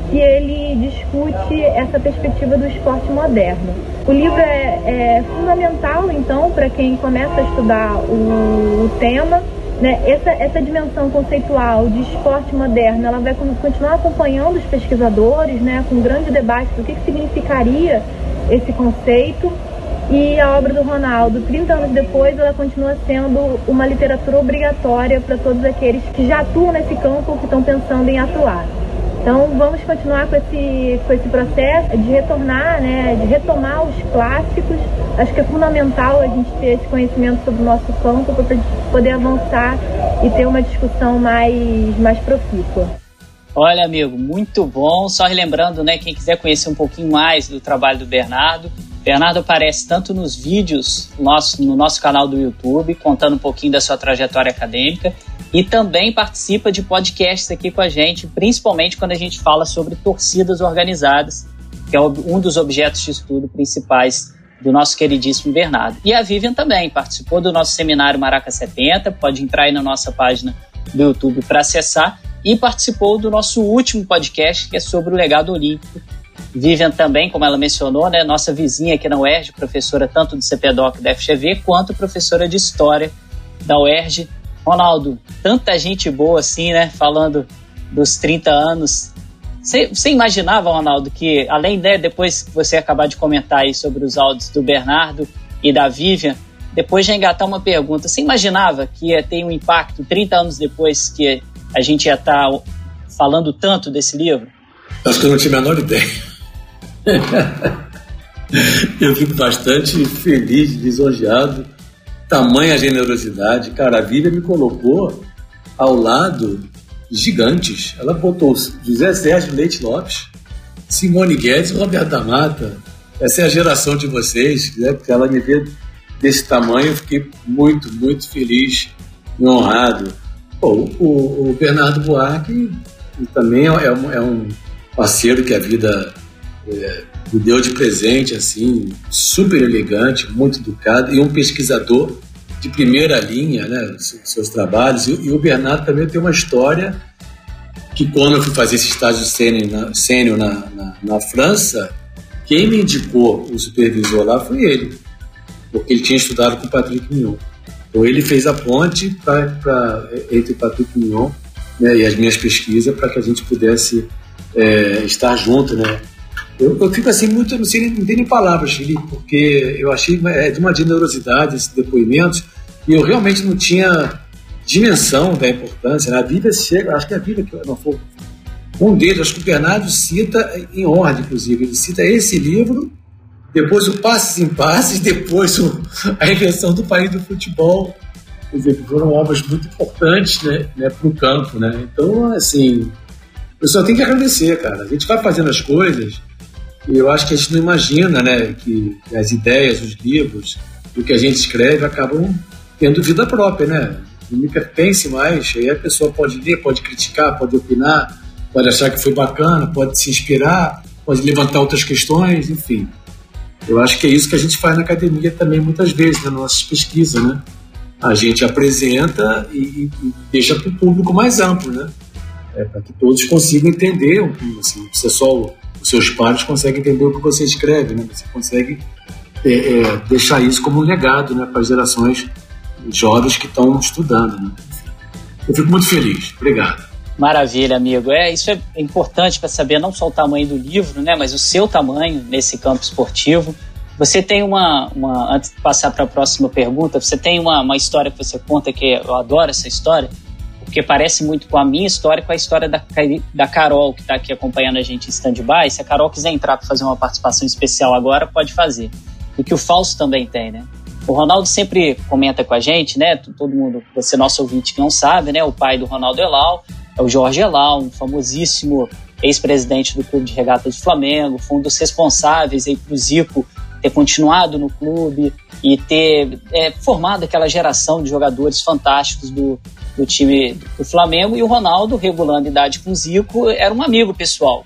que ele discute essa perspectiva do esporte moderno. O livro é, é fundamental, então, para quem começa a estudar o, o tema. Né? Essa, essa dimensão conceitual de esporte moderno, ela vai continuar acompanhando os pesquisadores, né, com um grande debate do que, que significaria esse conceito. E a obra do Ronaldo, 30 anos depois, ela continua sendo uma literatura obrigatória para todos aqueles que já atuam nesse campo ou que estão pensando em atuar. Então vamos continuar com esse, com esse processo de retornar, né, de retomar os clássicos. Acho que é fundamental a gente ter esse conhecimento sobre o nosso campo para poder avançar e ter uma discussão mais, mais profícua. Olha, amigo, muito bom. Só relembrando, né, quem quiser conhecer um pouquinho mais do trabalho do Bernardo, Bernardo aparece tanto nos vídeos nosso, no nosso canal do YouTube, contando um pouquinho da sua trajetória acadêmica, e também participa de podcasts aqui com a gente, principalmente quando a gente fala sobre torcidas organizadas, que é um dos objetos de estudo principais do nosso queridíssimo Bernardo. E a Vivian também participou do nosso seminário Maraca 70, pode entrar aí na nossa página do YouTube para acessar, e participou do nosso último podcast, que é sobre o legado olímpico, Vivian também, como ela mencionou, né, nossa vizinha aqui na UERJ, professora tanto do CPDOC da FGV, quanto professora de História da UERJ. Ronaldo, tanta gente boa assim, né, falando dos 30 anos. Você imaginava, Ronaldo, que além, né, depois que você acabar de comentar aí sobre os áudios do Bernardo e da Vivian, depois de engatar uma pergunta, você imaginava que ia ter um impacto 30 anos depois que a gente ia estar tá falando tanto desse livro? Acho que eu não tinha a menor ideia. eu fico bastante feliz, lisonjeado tamanha generosidade. Cara, a Vivian me colocou ao lado gigantes. Ela botou José Sérgio Leite Lopes, Simone Guedes e Roberto da Mata. Essa é a geração de vocês, né? Porque ela me vê desse tamanho, eu fiquei muito, muito feliz e honrado. Pô, o, o, Bernardo Buarque também é, é, um, é, um, parceiro que a vida é, me deu de presente, assim, super elegante, muito educado e um pesquisador de primeira linha, né, seus trabalhos. E, o Bernardo também tem uma história que quando eu fui fazer esse estágio sênior na, na, na, França, quem me indicou o supervisor lá foi ele, porque ele tinha estudado com o Patrick Mignon. Então ele fez a ponte pra, pra entre o Patrick Mignon né, e as minhas pesquisas para que a gente pudesse é, estar junto, né? Eu, eu, fico assim muito, não sei não tem nem palavras, Felipe, porque eu achei é, de uma generosidade esse depoimento e eu realmente não tinha dimensão da importância. Né? A Bíblia chega, acho que a Bíblia que não foi um deles, acho que o Bernardo cita em ordem, inclusive, ele cita esse livro, depois o Passes em Passes, depois o, a invenção do país do futebol. Quer dizer, foram obras muito importantes né, né, para o campo. Né? Então, assim, eu só tenho que agradecer, cara. A gente vai fazendo as coisas e eu acho que a gente não imagina né, que as ideias, os livros, o que a gente escreve acabam tendo vida própria, né? Me pertence mais. Aí a pessoa pode ler, pode criticar, pode opinar, pode achar que foi bacana, pode se inspirar, pode levantar outras questões, enfim. Eu acho que é isso que a gente faz na academia também muitas vezes, nas nossas pesquisas, né? A gente apresenta e, e deixa para o público mais amplo, né? É, para que todos consigam entender, assim, é só os seus pares conseguem entender o que você escreve, né? Você consegue é, é, deixar isso como um legado né, para as gerações jovens que estão estudando. Né? Eu fico muito feliz. Obrigado. Maravilha, amigo. É, isso é importante para saber não só o tamanho do livro, né, mas o seu tamanho nesse campo esportivo. Você tem uma, uma antes de passar para a próxima pergunta, você tem uma, uma história que você conta que eu adoro essa história, porque parece muito com a minha história, com a história da, da Carol, que está aqui acompanhando a gente em stand-by. Se a Carol quiser entrar para fazer uma participação especial agora, pode fazer. E que o Falso também tem, né? O Ronaldo sempre comenta com a gente, né? Todo mundo, você nosso ouvinte que não sabe, né? O pai do Ronaldo Elal é o Jorge Elal, um famosíssimo ex-presidente do Clube de Regatas do Flamengo, foi um dos responsáveis aí pro Zico ter continuado no clube e ter é, formado aquela geração de jogadores fantásticos do, do time do Flamengo. E o Ronaldo, regulando idade com o Zico, era um amigo pessoal.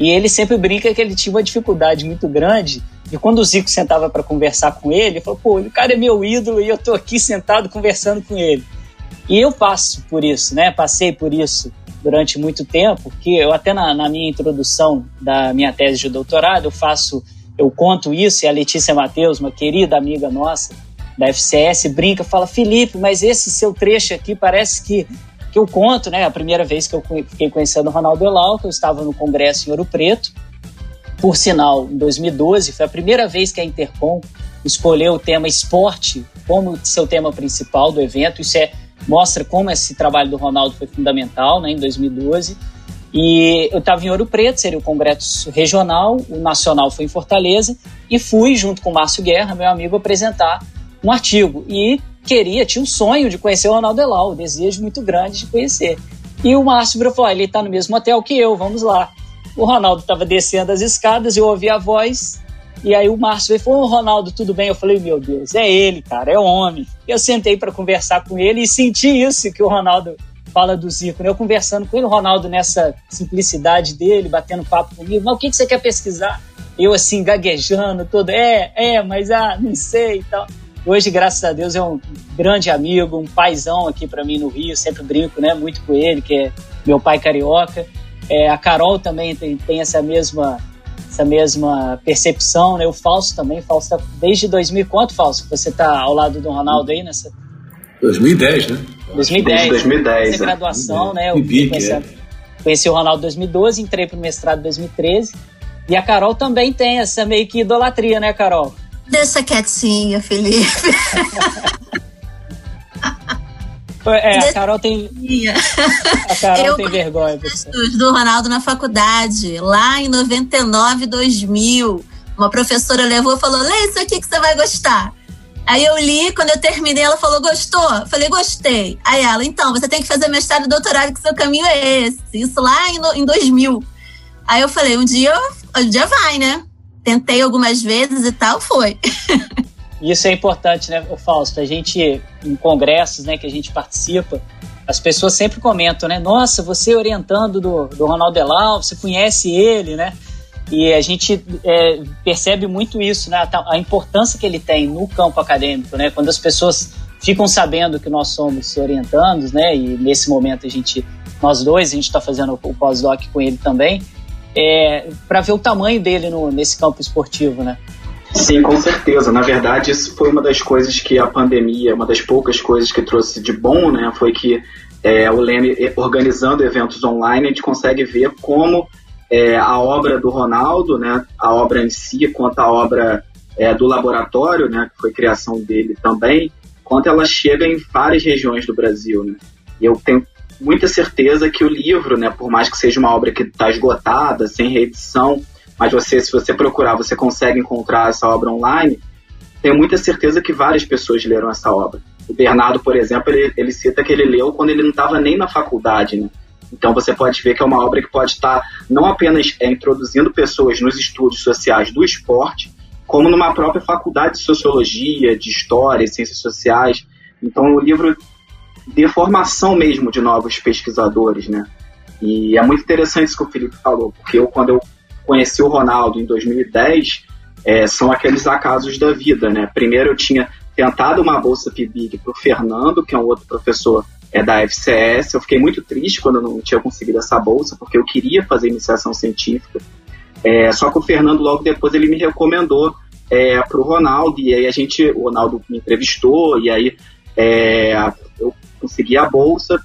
E ele sempre brinca que ele tinha uma dificuldade muito grande. E quando o Zico sentava para conversar com ele, ele falou: pô, o cara é meu ídolo e eu tô aqui sentado conversando com ele. E eu passo por isso, né? Passei por isso durante muito tempo, que eu até na, na minha introdução da minha tese de doutorado, eu faço eu conto isso e a Letícia Matheus, uma querida amiga nossa da FCS, brinca, fala: Felipe, mas esse seu trecho aqui parece que, que eu conto, né? A primeira vez que eu fiquei conhecendo o Ronaldo Elau, que eu estava no congresso em Ouro Preto. Por sinal, em 2012, foi a primeira vez que a Intercom escolheu o tema esporte como seu tema principal do evento. Isso é, mostra como esse trabalho do Ronaldo foi fundamental né, em 2012. E eu estava em Ouro Preto, seria o congresso regional, o nacional foi em Fortaleza, e fui, junto com o Márcio Guerra, meu amigo, apresentar um artigo. E queria, tinha um sonho de conhecer o Ronaldo Elau, um desejo muito grande de conhecer. E o Márcio virou falou: ele está no mesmo hotel que eu, vamos lá. O Ronaldo estava descendo as escadas, eu ouvi a voz, e aí o Márcio veio e falou: Ronaldo, tudo bem? Eu falei: Meu Deus, é ele, cara, é o homem. Eu sentei para conversar com ele e senti isso que o Ronaldo fala do Zico, né? Eu conversando com ele, o Ronaldo nessa simplicidade dele, batendo papo comigo, mas o que, que você quer pesquisar? Eu assim, gaguejando, todo, é, é, mas ah, não sei e tal. Hoje, graças a Deus, é um grande amigo, um paizão aqui para mim no Rio, sempre brinco, né, muito com ele, que é meu pai carioca. É, a Carol também tem, tem essa mesma essa mesma percepção, né? O Falso também, o Falso tá desde 2000, quanto Falso? Você tá ao lado do Ronaldo aí nessa 2010, né? 2010. 2010. Essa graduação, né? Eu conheci, é. conheci o Ronaldo em 2012, entrei pro mestrado em 2013. E a Carol também tem essa meio que idolatria, né, Carol? Deixa quietinha, Felipe. É, a Carol tem. A Carol eu tem vergonha. do Ronaldo na faculdade, lá em 99, 2000. Uma professora levou e falou: Lê isso aqui que você vai gostar. Aí eu li, quando eu terminei, ela falou: gostou? Eu falei, gostei. Aí ela, então, você tem que fazer mestrado e doutorado, que seu caminho é esse. Isso lá em, em 2000. Aí eu falei: um dia, um dia vai, né? Tentei algumas vezes e tal, foi. Isso é importante, né, Fausto? A gente, em congressos né, que a gente participa, as pessoas sempre comentam, né? Nossa, você orientando do, do Ronaldo Delau, você conhece ele, né? E a gente é, percebe muito isso, né? A, a, importância que ele tem no campo acadêmico, né? Quando as pessoas ficam sabendo que nós somos orientandos, né? E nesse momento a gente, nós dois, a gente está fazendo o pós-doc com ele também, é, para ver o tamanho dele no, nesse campo esportivo, né? Sim, com certeza. Na verdade, isso foi uma das coisas que a pandemia, uma das poucas coisas que trouxe de bom, né? Foi que é, o Leme, organizando eventos online, a gente consegue ver como é, a obra do Ronaldo, né? A obra em si, quanto a obra é, do laboratório, né? Que foi criação dele também, quanto ela chega em várias regiões do Brasil, né? E eu tenho muita certeza que o livro, né? Por mais que seja uma obra que está esgotada, sem reedição, mas você, se você procurar, você consegue encontrar essa obra online. Tenho muita certeza que várias pessoas leram essa obra. O Bernardo, por exemplo, ele, ele cita que ele leu quando ele não estava nem na faculdade, né? Então você pode ver que é uma obra que pode estar não apenas é, introduzindo pessoas nos estudos sociais do esporte, como numa própria faculdade de sociologia, de história, ciências sociais. Então o livro de formação mesmo de novos pesquisadores, né? E é muito interessante isso que o Felipe falou, porque eu quando eu conheci o Ronaldo em 2010 é, são aqueles acasos da vida, né? Primeiro eu tinha tentado uma bolsa PIBIG para o Fernando, que é um outro professor é, da FCS. Eu fiquei muito triste quando não tinha conseguido essa bolsa, porque eu queria fazer iniciação científica. É, só que o Fernando, logo depois, ele me recomendou é, para o Ronaldo, e aí a gente, o Ronaldo me entrevistou, e aí é, eu consegui a bolsa.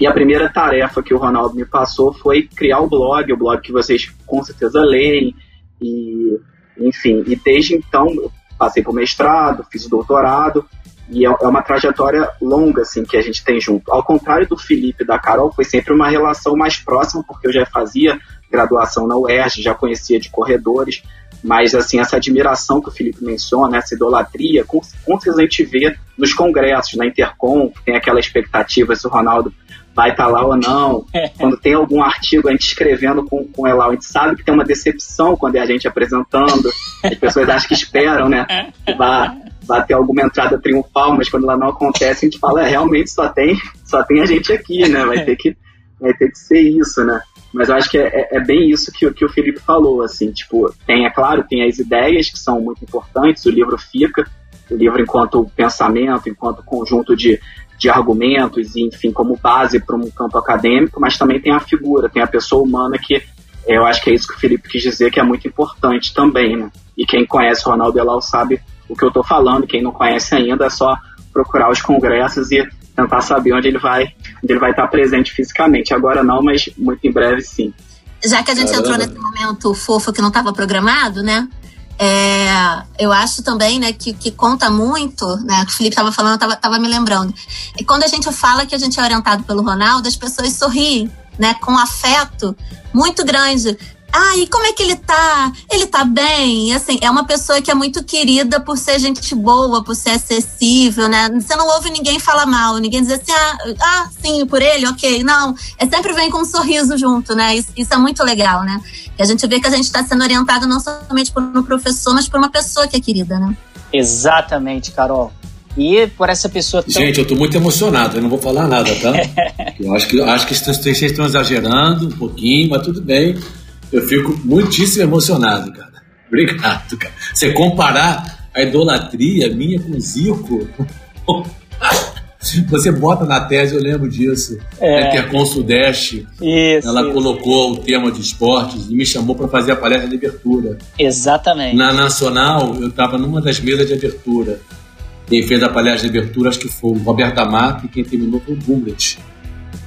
E a primeira tarefa que o Ronaldo me passou foi criar o blog, o blog que vocês com certeza leem. E, enfim, e desde então eu passei por mestrado, fiz o doutorado, e é, é uma trajetória longa assim que a gente tem junto. Ao contrário do Felipe e da Carol, foi sempre uma relação mais próxima, porque eu já fazia graduação na UERJ, já conhecia de corredores, mas assim essa admiração que o Felipe menciona, essa idolatria, com, com certeza a gente vê nos congressos, na Intercom, tem aquela expectativa se o Ronaldo vai estar tá lá ou não. Quando tem algum artigo a gente escrevendo com, com Elau, a gente sabe que tem uma decepção quando é a gente apresentando. As pessoas acham que esperam, né? Que vai, vai ter alguma entrada triunfal, mas quando ela não acontece, a gente fala, é, realmente só tem, só tem a gente aqui, né? Vai ter que, vai ter que ser isso, né? Mas eu acho que é, é, é bem isso que, que o Felipe falou, assim, tipo, tem, é claro, tem as ideias que são muito importantes, o livro fica, o livro enquanto pensamento, enquanto conjunto de, de argumentos, enfim, como base para um campo acadêmico, mas também tem a figura, tem a pessoa humana que é, eu acho que é isso que o Felipe quis dizer, que é muito importante também, né? E quem conhece o Ronaldo Elal sabe o que eu estou falando, quem não conhece ainda é só procurar os congressos e tentar saber onde ele vai, onde ele vai estar presente fisicamente. Agora não, mas muito em breve sim. Já que a gente Caramba. entrou nesse momento fofo que não estava programado, né? É, eu acho também né, que, que conta muito, né? O Felipe estava falando, estava tava me lembrando. E quando a gente fala que a gente é orientado pelo Ronaldo, as pessoas sorriem, né? Com afeto muito grande. Ah, e como é que ele tá? Ele tá bem? E, assim, é uma pessoa que é muito querida por ser gente boa, por ser acessível, né? Você não ouve ninguém falar mal, ninguém dizer assim, ah, ah sim, por ele, ok. Não, é sempre vem com um sorriso junto, né? Isso, isso é muito legal, né? E a gente vê que a gente está sendo orientado não somente por um professor, mas por uma pessoa que é querida, né? Exatamente, Carol. E por essa pessoa tão... Gente, eu estou muito emocionado, eu não vou falar nada, tá? eu acho que, acho que vocês estão exagerando um pouquinho, mas tudo bem. Eu fico muitíssimo emocionado, cara. Obrigado, cara. Você comparar a idolatria minha com o Zico. Você bota na tese, eu lembro disso. É. Intercom Sudeste. Isso. Ela isso. colocou o tema de esportes e me chamou para fazer a palestra de abertura. Exatamente. Na Nacional, eu estava numa das mesas de abertura. Quem fez a palestra de abertura, acho que foi o Roberto Amato, e quem terminou foi o Bumblet.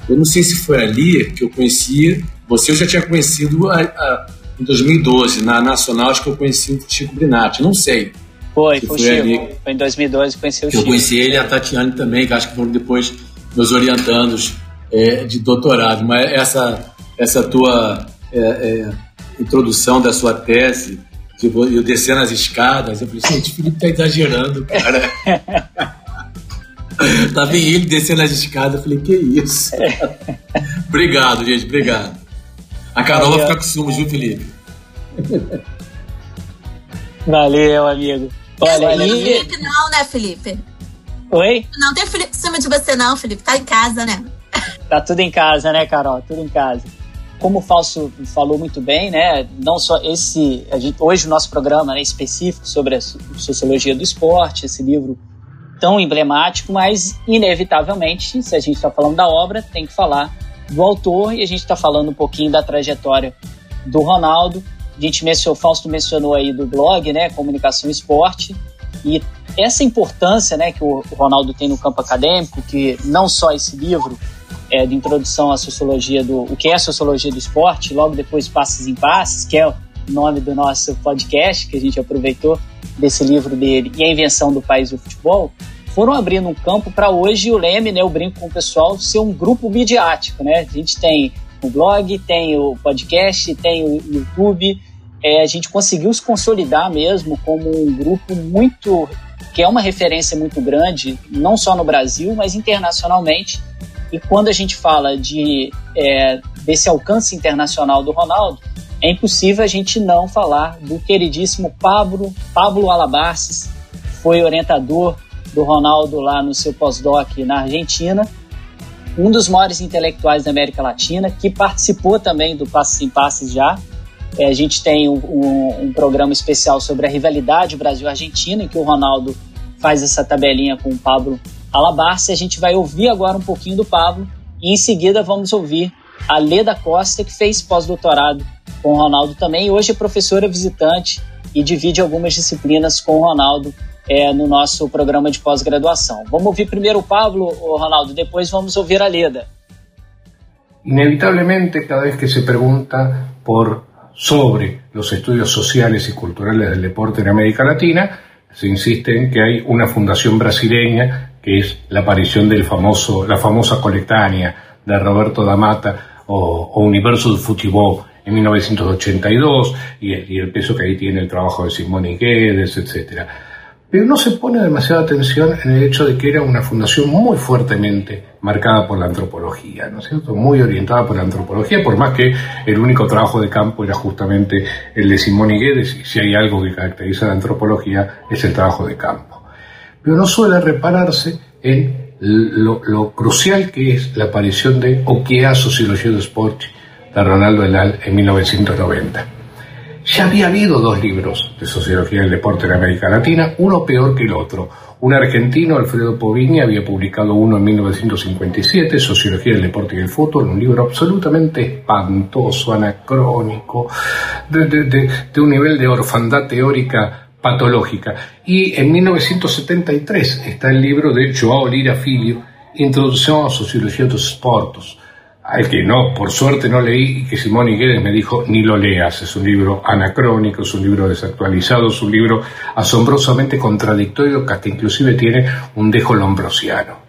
Eu não sei se foi ali que eu conheci você eu já tinha conhecido a, a, em 2012, na Nacional, acho que eu conheci o Chico Brinatti, não sei. Foi, foi, foi, ali, foi em 2012 conheci o Chico. Eu conheci ele e a Tatiane também, que acho que foram depois meus orientandos é, de doutorado. Mas essa, essa tua é, é, introdução da sua tese Tipo, eu descendo as escadas, eu falei, gente, o Felipe tá exagerando, cara. Tava ele descendo as escadas, eu falei, que isso? obrigado, gente, obrigado. A Carol vai ficar com ciúmes, viu, Felipe? Valeu, amigo. Olha, aí. Felipe não, né, Felipe? Oi? Não tem cima de você, não, Felipe. Tá em casa, né? Tá tudo em casa, né, Carol? Tudo em casa. Como o Falso falou muito bem, né? Não só esse. Gente, hoje o nosso programa é específico sobre a sociologia do esporte, esse livro tão emblemático, mas inevitavelmente, se a gente está falando da obra, tem que falar do autor e a gente está falando um pouquinho da trajetória do Ronaldo. A gente mencionou, o Fausto mencionou aí do blog, né, Comunicação e Esporte, e essa importância, né, que o Ronaldo tem no campo acadêmico, que não só esse livro é, de introdução à sociologia do o que é a sociologia do esporte, logo depois Passes em Passes, que é o nome do nosso podcast que a gente aproveitou desse livro dele e a invenção do país do futebol, foram abrindo um campo para hoje o Leme, né, eu brinco com o pessoal, ser um grupo midiático, né? A gente tem o blog, tem o podcast, tem o YouTube, é, a gente conseguiu se consolidar mesmo como um grupo muito que é uma referência muito grande, não só no Brasil, mas internacionalmente. E quando a gente fala de é, desse alcance internacional do Ronaldo, é impossível a gente não falar do queridíssimo Pablo, Pablo Alabarces, foi orientador do Ronaldo lá no seu pós-doc na Argentina, um dos maiores intelectuais da América Latina, que participou também do Passos em Passos já. É, a gente tem um, um, um, programa especial sobre a rivalidade Brasil-Argentina, em que o Ronaldo faz essa tabelinha com o Pablo Alabarce. A gente vai ouvir agora um pouquinho do Pablo e em seguida vamos ouvir a Leda Costa, que fez pós-doutorado com o Ronaldo também, e hoje é professora visitante e divide algumas disciplinas com o Ronaldo é, no nosso programa de pós-graduação. Vamos ouvir primeiro o Pablo, o Ronaldo, depois vamos ouvir a Leda. Inevitablemente, cada vez que se pergunta por sobre los estudios sociales y culturales del deporte en América Latina, se insiste en que hay una fundación brasileña que es la aparición del famoso, la famosa colectánea de Roberto D'Amata o, o Universo del Fútbol en 1982 y el, peso que ahí tiene el trabajo de Simone Guedes, etcétera. Pero no se pone demasiada atención en el hecho de que era una fundación muy fuertemente marcada por la antropología, ¿no es cierto? Muy orientada por la antropología, por más que el único trabajo de campo era justamente el de Simone Guedes, y si hay algo que caracteriza la antropología es el trabajo de campo. Pero no suele repararse en lo, crucial que es la aparición de O que ha sociología del sport de Ronaldo Elal en 1990. Ya había habido dos libros de sociología del deporte en América Latina, uno peor que el otro. Un argentino, Alfredo Povini, había publicado uno en 1957, Sociología del Deporte y el Fútbol, un libro absolutamente espantoso, anacrónico, de, de, un nivel de orfandad teórica patológica. Y en 1973 está el libro de Joao Lira Filho, Introducción a Sociología de los Sportos, al que no, por suerte no leí y que Simón Guedes me dijo, ni lo leas, es un libro anacrónico, es un libro desactualizado, es un libro asombrosamente contradictorio que hasta inclusive tiene un dejo lombrosiano.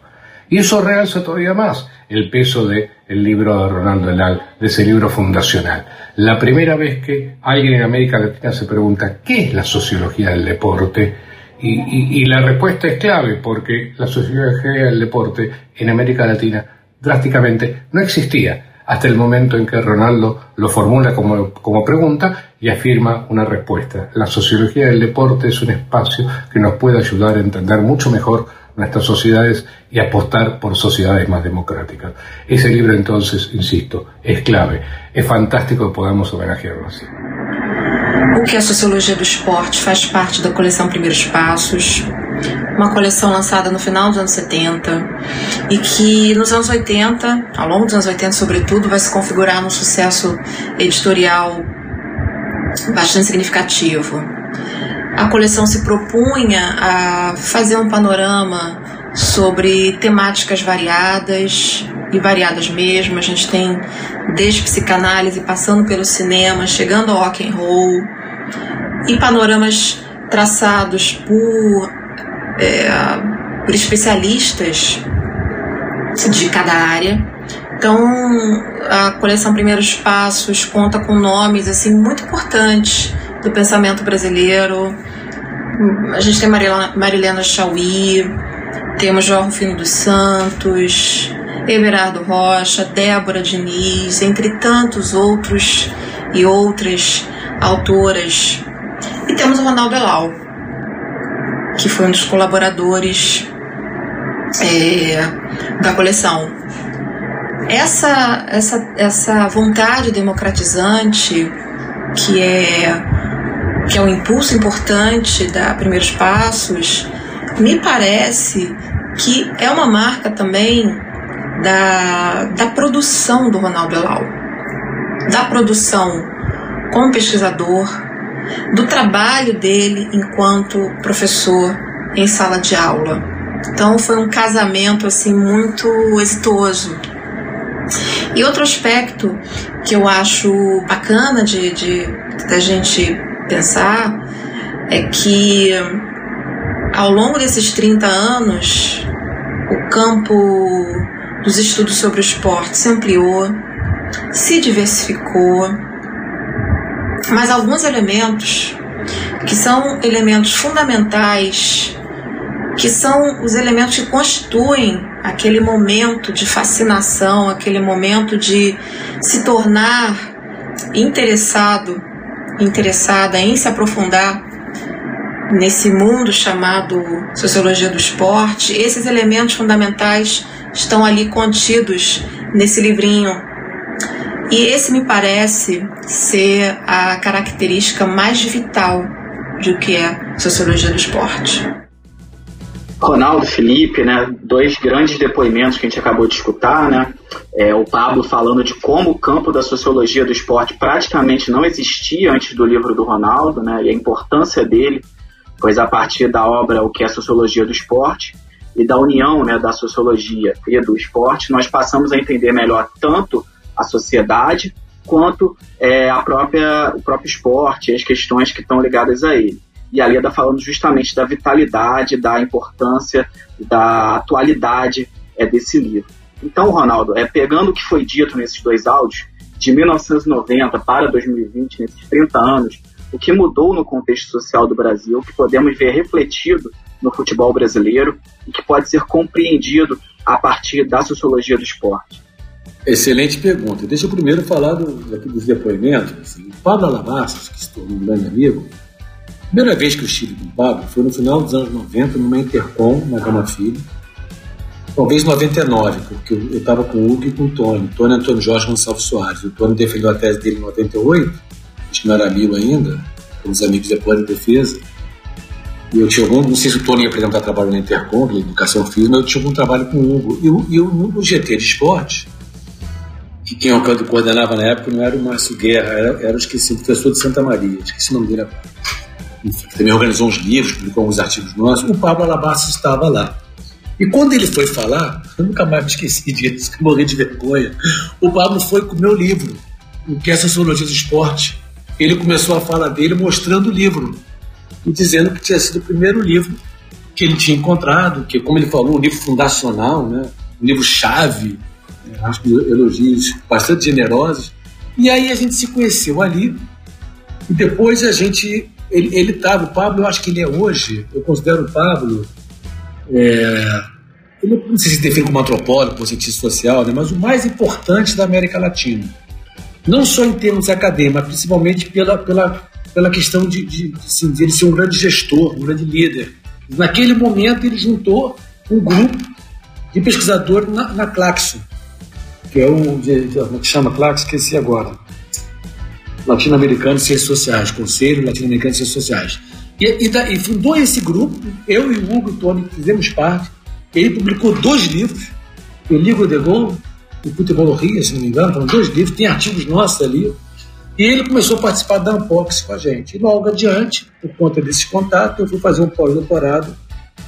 Y eso realza todavía más el peso del el libro de Ronaldo Elal, de ese libro fundacional. La primera vez que alguien en América Latina se pregunta, ¿qué es la sociología del deporte? Y la respuesta es clave, porque la sociología del deporte en América Latina drásticamente no existía hasta el momento en que Ronaldo lo formula como, como, pregunta y afirma una respuesta. La sociología del deporte es un espacio que nos puede ayudar a entender mucho mejor nuestras sociedades y apostar por sociedades más democráticas. Ese libro entonces, insisto, es clave. Es fantástico que podamos homenajearlo así. O que é a Sociologia do Esporte faz parte da coleção Primeiros Passos, uma coleção lançada no final dos anos 70 e que nos anos 80, ao longo dos anos 80 sobretudo, vai se configurar num sucesso editorial bastante significativo. A coleção se propunha a fazer um panorama sobre temáticas variadas e variadas mesmo. A gente tem desde psicanálise, passando pelo cinema, chegando ao rock and roll e panoramas traçados por é, por especialistas de cada área. Então, a coleção Primeiros Passos conta com nomes assim muito importantes do pensamento brasileiro. A gente tem Marilena, Chauí, temos João Rufino dos Santos, Everardo Rocha, Débora Diniz, entre tantos outros e outras autoras. E temos o Ronaldo Elau, que foi um dos colaboradores é, da coleção. Essa, essa, essa vontade democratizante, que é, que é um impulso importante da Primeiros Passos, me parece que é uma marca também da, da produção do Ronaldo Elau, da produção como pesquisador, do trabalho dele enquanto professor em sala de aula. Então foi um casamento assim muito exitoso. E outro aspecto que eu acho bacana de, de da gente pensar é que ao longo desses 30 anos o campo dos estudos sobre o esporte se ampliou, se diversificou, mas alguns elementos que são elementos fundamentais, que são os elementos que constituem aquele momento de fascinação, aquele momento de se tornar interessado, interessada em se aprofundar nesse mundo chamado sociologia do esporte, esses elementos fundamentais estão ali contidos nesse livrinho. E esse me parece ser a característica mais vital do que é sociologia do esporte. Ronaldo, Felipe, né, dois grandes depoimentos que a gente acabou de escutar, né, é, o Pablo falando de como o campo da sociologia do esporte praticamente não existia antes do livro do Ronaldo, né, e a importância dele, pois a partir da obra O que é Sociologia do Esporte e da união né, da sociologia e do esporte, nós passamos a entender melhor tanto a sociedade, quanto é, a própria, o próprio esporte, as questões que estão ligadas a ele. E ali está falando justamente da vitalidade, da importância, da atualidade é, desse livro. Então, Ronaldo, é, pegando o que foi dito nesses dois áudios, de 1990 para 2020, nesses 30 anos, o que mudou no contexto social do Brasil, que podemos ver refletido no futebol brasileiro e que pode ser compreendido a partir da sociologia do esporte. Excelente pergunta. Deixa eu primeiro falar do, daqui dos depoimentos. Assim. O Pablo Alabastos, que se tornou um grande amigo, a primeira vez que eu estive com o Pablo foi no final dos anos 90, numa Intercom, na Gama Filho. Talvez 99, porque eu estava com o Hugo e com o Tony. Tony Antônio Jorge Gonçalves Soares. O Tony defendeu a tese dele em 98, amigo ainda, fomos amigos da defesa. E eu tinha algum, não sei se o Tony ia apresentar trabalho na Intercom, de educação física, mas eu tinha algum trabalho com o Hugo. E, o, o, GT de esporte, que quem é coordenava na época não era o Márcio Guerra, era, era esqueci, o professor de Santa Maria, esqueci o nome dele agora. Enfim, também organizou uns livros, publicou alguns artigos nossos. O Pablo Alabassi estava lá. E quando ele foi falar, eu nunca mais me esqueci disso, que morri de vergonha. O Pablo foi com o meu livro, o que é Sociologia do Esporte. Ele começou a fala dele mostrando o livro e dizendo que tinha sido o primeiro livro que ele tinha encontrado, que, como ele falou, um livro fundacional, né? um livro chave acho que elogios bastante generosos. E aí a gente se conheceu ali. E depois a gente. Ele estava, o Pablo, eu acho que ele é hoje, eu considero o Pablo. É, eu não sei se define como antropólogo, como cientista social, né, mas o mais importante da América Latina. Não só em termos acadêmicos, mas principalmente pela, pela, pela questão de, de, assim, de ele ser um grande gestor, um grande líder. Naquele momento, ele juntou um grupo de pesquisadores na, na Claxo, que é um de, de, é que chama, claro, esqueci agora. Latino-Americano de Ciências Sociais, Conselho Latino-Americano de Ciências Sociais. E, e, e, fundou esse grupo, eu e o Hugo e o Tony fizemos parte. Ele publicou dois livros, o livro de Gol e Futebol Rio, se não me engano, foram dois livros, tem artigos nossos ali. E ele começou a participar da Unbox com a gente. E logo adiante, por conta desse contato, eu fui fazer um pós-doutorado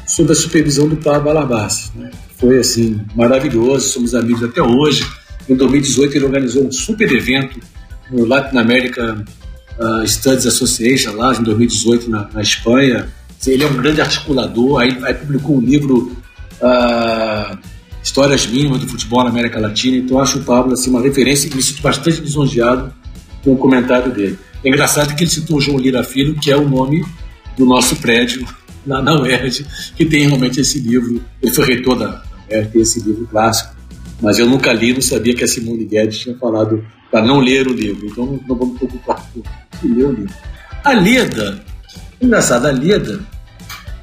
sob a supervisão do Pablo Alabassi. Né? Foi assim, maravilhoso, somos amigos até hoje. Em 2018 ele organizou um super evento no Latin American uh, Studies Association, lá em 2018 na, na, Espanha. Ele é um grande articulador, aí, aí publicou um livro uh, Histórias Mínimas do Futebol na América Latina, então acho o Pablo assim, uma referência e me sinto bastante lisonjeado com o comentário dele. É engraçado que ele citou o João Lira Filho, que é o nome do nosso prédio na, na UERJ, que tem realmente esse livro. Ele foi reitor da UERJ, tem esse livro clássico. Mas eu nunca li, não sabia que a Simone Guedes tinha falado para não ler o livro. Então não, não vamos preocupar com ler o livro. A Leda, engraçado, a Leda,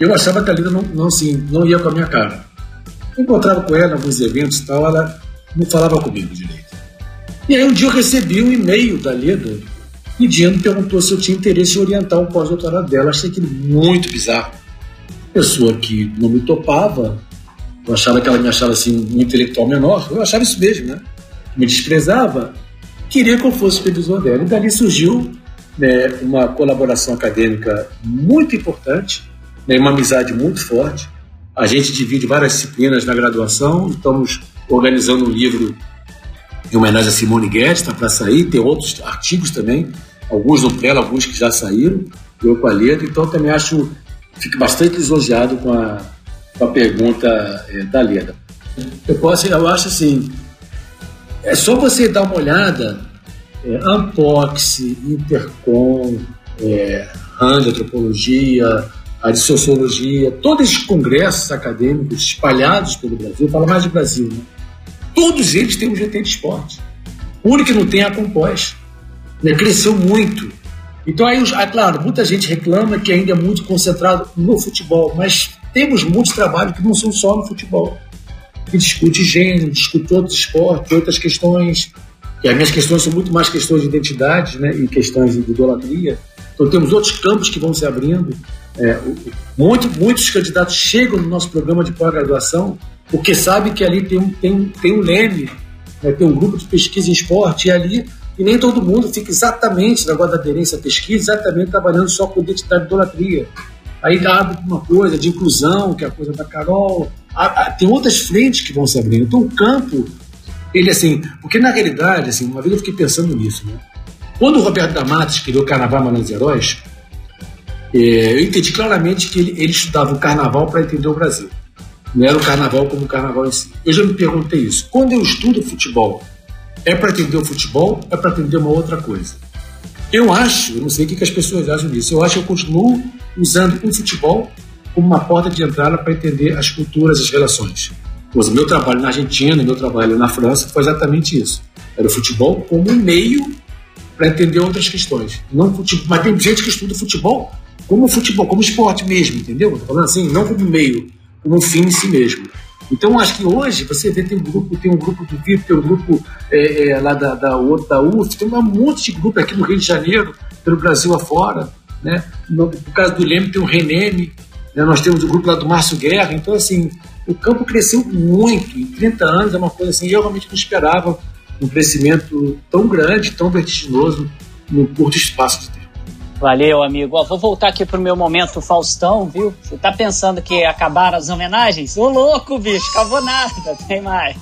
eu achava que a Leda não, não, assim, não ia com a minha cara. Encontrava com ela em alguns eventos e tal, ela não falava comigo direito. E aí um dia eu recebi um e-mail da Leda pedindo, perguntou se eu tinha interesse em orientar o pós-doutorado dela. Achei aquilo muito bizarro. Pessoa que não me topava, eu achava que ela me achava assim um intelectual menor, eu achava isso mesmo, né? Me desprezava, queria que eu fosse supervisor dela. E dali surgiu né, uma colaboração acadêmica muito importante, né, uma amizade muito forte. A gente divide várias disciplinas na graduação, estamos organizando um livro em homenagem a Simone Guedes, está para sair, tem outros artigos também, alguns no Prela, alguns que já saíram, eu com a letra, então também acho, fico bastante lisonjeado com a, com a pergunta é, da Leda. Eu, posso, eu acho assim, é só você dar uma olhada, é, Ampox, Intercom, é, RAN de Antropologia, a de Sociologia, todos esses congressos acadêmicos espalhados pelo Brasil, fala mais de Brasil, né? Todos eles têm um GT de esporte. O único que não tem é a Compós. Né? Cresceu muito. Então, aí, é claro, muita gente reclama que ainda é muito concentrado no futebol, mas temos muitos trabalhos que não são só no futebol. Que discute gênero, discute outros esportes, outras questões. E as minhas questões são muito mais questões de identidade né? e questões de idolatria. Então, temos outros campos que vão se abrindo. É, muito, muitos candidatos chegam no nosso programa de pós-graduação porque sabe que ali tem um, tem, tem um leme, né, tem um grupo de pesquisa em esporte, e ali, e nem todo mundo fica exatamente, negócio da aderência à pesquisa, exatamente trabalhando só com identidade e idolatria. Aí abre uma coisa de inclusão, que é a coisa da Carol. tem outras frentes que vão se abrindo. Então, o campo, ele assim, porque na realidade, assim, uma vez eu fiquei pensando nisso, né? Quando o Roberto Damates criou o Carnaval Manos Heróis, eu entendi claramente que ele, ele estudava o carnaval para entender o Brasil. Não era o carnaval como o carnaval em si. Eu já me perguntei isso. Quando eu estudo futebol, é para entender o futebol? É para entender uma outra coisa? Eu acho, eu não sei o que as pessoas acham disso, eu acho que eu continuo usando o futebol como uma porta de entrada para entender as culturas, as relações. Pois, meu trabalho na Argentina, meu trabalho na França foi exatamente isso. Era o futebol como um meio para entender outras questões. Não futebol, mas tem gente que estuda futebol como futebol, como esporte mesmo, entendeu? Falando assim, não como meio um fim em si mesmo. Então, acho que hoje você vê tem um grupo, tem um grupo do VIP, tem um grupo é, é, lá da, da, da UF, tem um monte de grupo aqui no Rio de Janeiro, pelo Brasil afora. Né? No, no caso do Leme tem o Reneme, né? nós temos o grupo lá do Márcio Guerra. Então, assim, o campo cresceu muito. Em 30 anos é uma coisa assim, eu realmente não esperava um crescimento tão grande, tão vertiginoso, num curto espaço de tempo. Valeu, amigo. Ó, vou voltar aqui pro meu momento Faustão, viu? Você tá pensando que acabaram as homenagens? Ô louco, bicho, acabou nada, tem mais.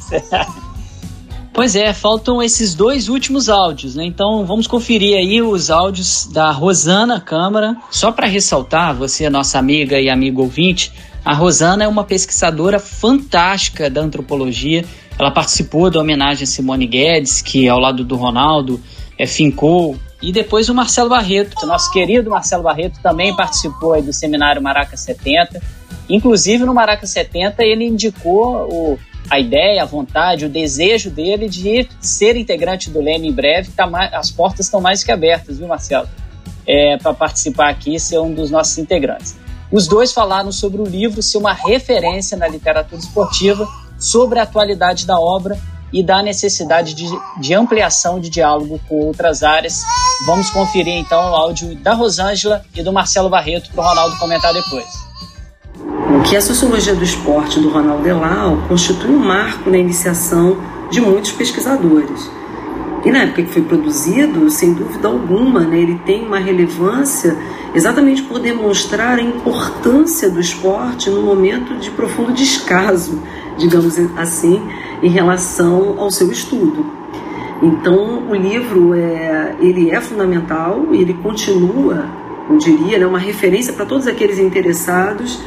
pois é, faltam esses dois últimos áudios, né? Então vamos conferir aí os áudios da Rosana Câmara. Só para ressaltar, você, nossa amiga e amigo ouvinte, a Rosana é uma pesquisadora fantástica da antropologia. Ela participou da homenagem a Simone Guedes, que ao lado do Ronaldo é, fincou e depois o Marcelo Barreto, nosso querido Marcelo Barreto também participou do seminário Maraca 70. Inclusive no Maraca 70 ele indicou o, a ideia, a vontade, o desejo dele de ser integrante do Leme em breve. Tá mais, as portas estão mais que abertas, viu, Marcelo? É, Para participar aqui e ser um dos nossos integrantes. Os dois falaram sobre o livro ser uma referência na literatura esportiva, sobre a atualidade da obra e da necessidade de, de ampliação de diálogo com outras áreas. Vamos conferir então o áudio da Rosângela e do Marcelo Barreto para o Ronaldo comentar depois. O que a sociologia do esporte do Ronaldo Elal constitui um marco na iniciação de muitos pesquisadores. E na época que foi produzido, sem dúvida alguma, né, ele tem uma relevância exatamente por demonstrar a importância do esporte no momento de profundo descaso, digamos assim, em relação ao seu estudo. Então, o livro é, ele é fundamental, ele continua, eu diria, né, uma referência para todos aqueles interessados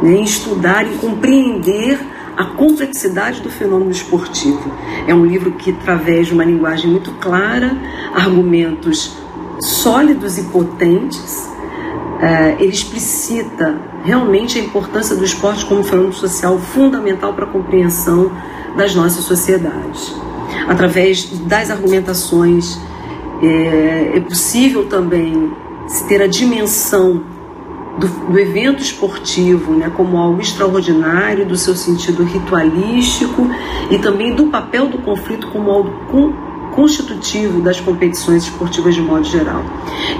né, em estudar e compreender a complexidade do fenômeno esportivo. É um livro que, através de uma linguagem muito clara, argumentos sólidos e potentes, é, ele explicita realmente a importância do esporte como fenômeno social fundamental para a compreensão das nossas sociedades. Através das argumentações, é, é possível também se ter a dimensão do, do, evento esportivo né, como algo extraordinário, do seu sentido ritualístico e também do papel do conflito como algo constitutivo das competições esportivas de modo geral.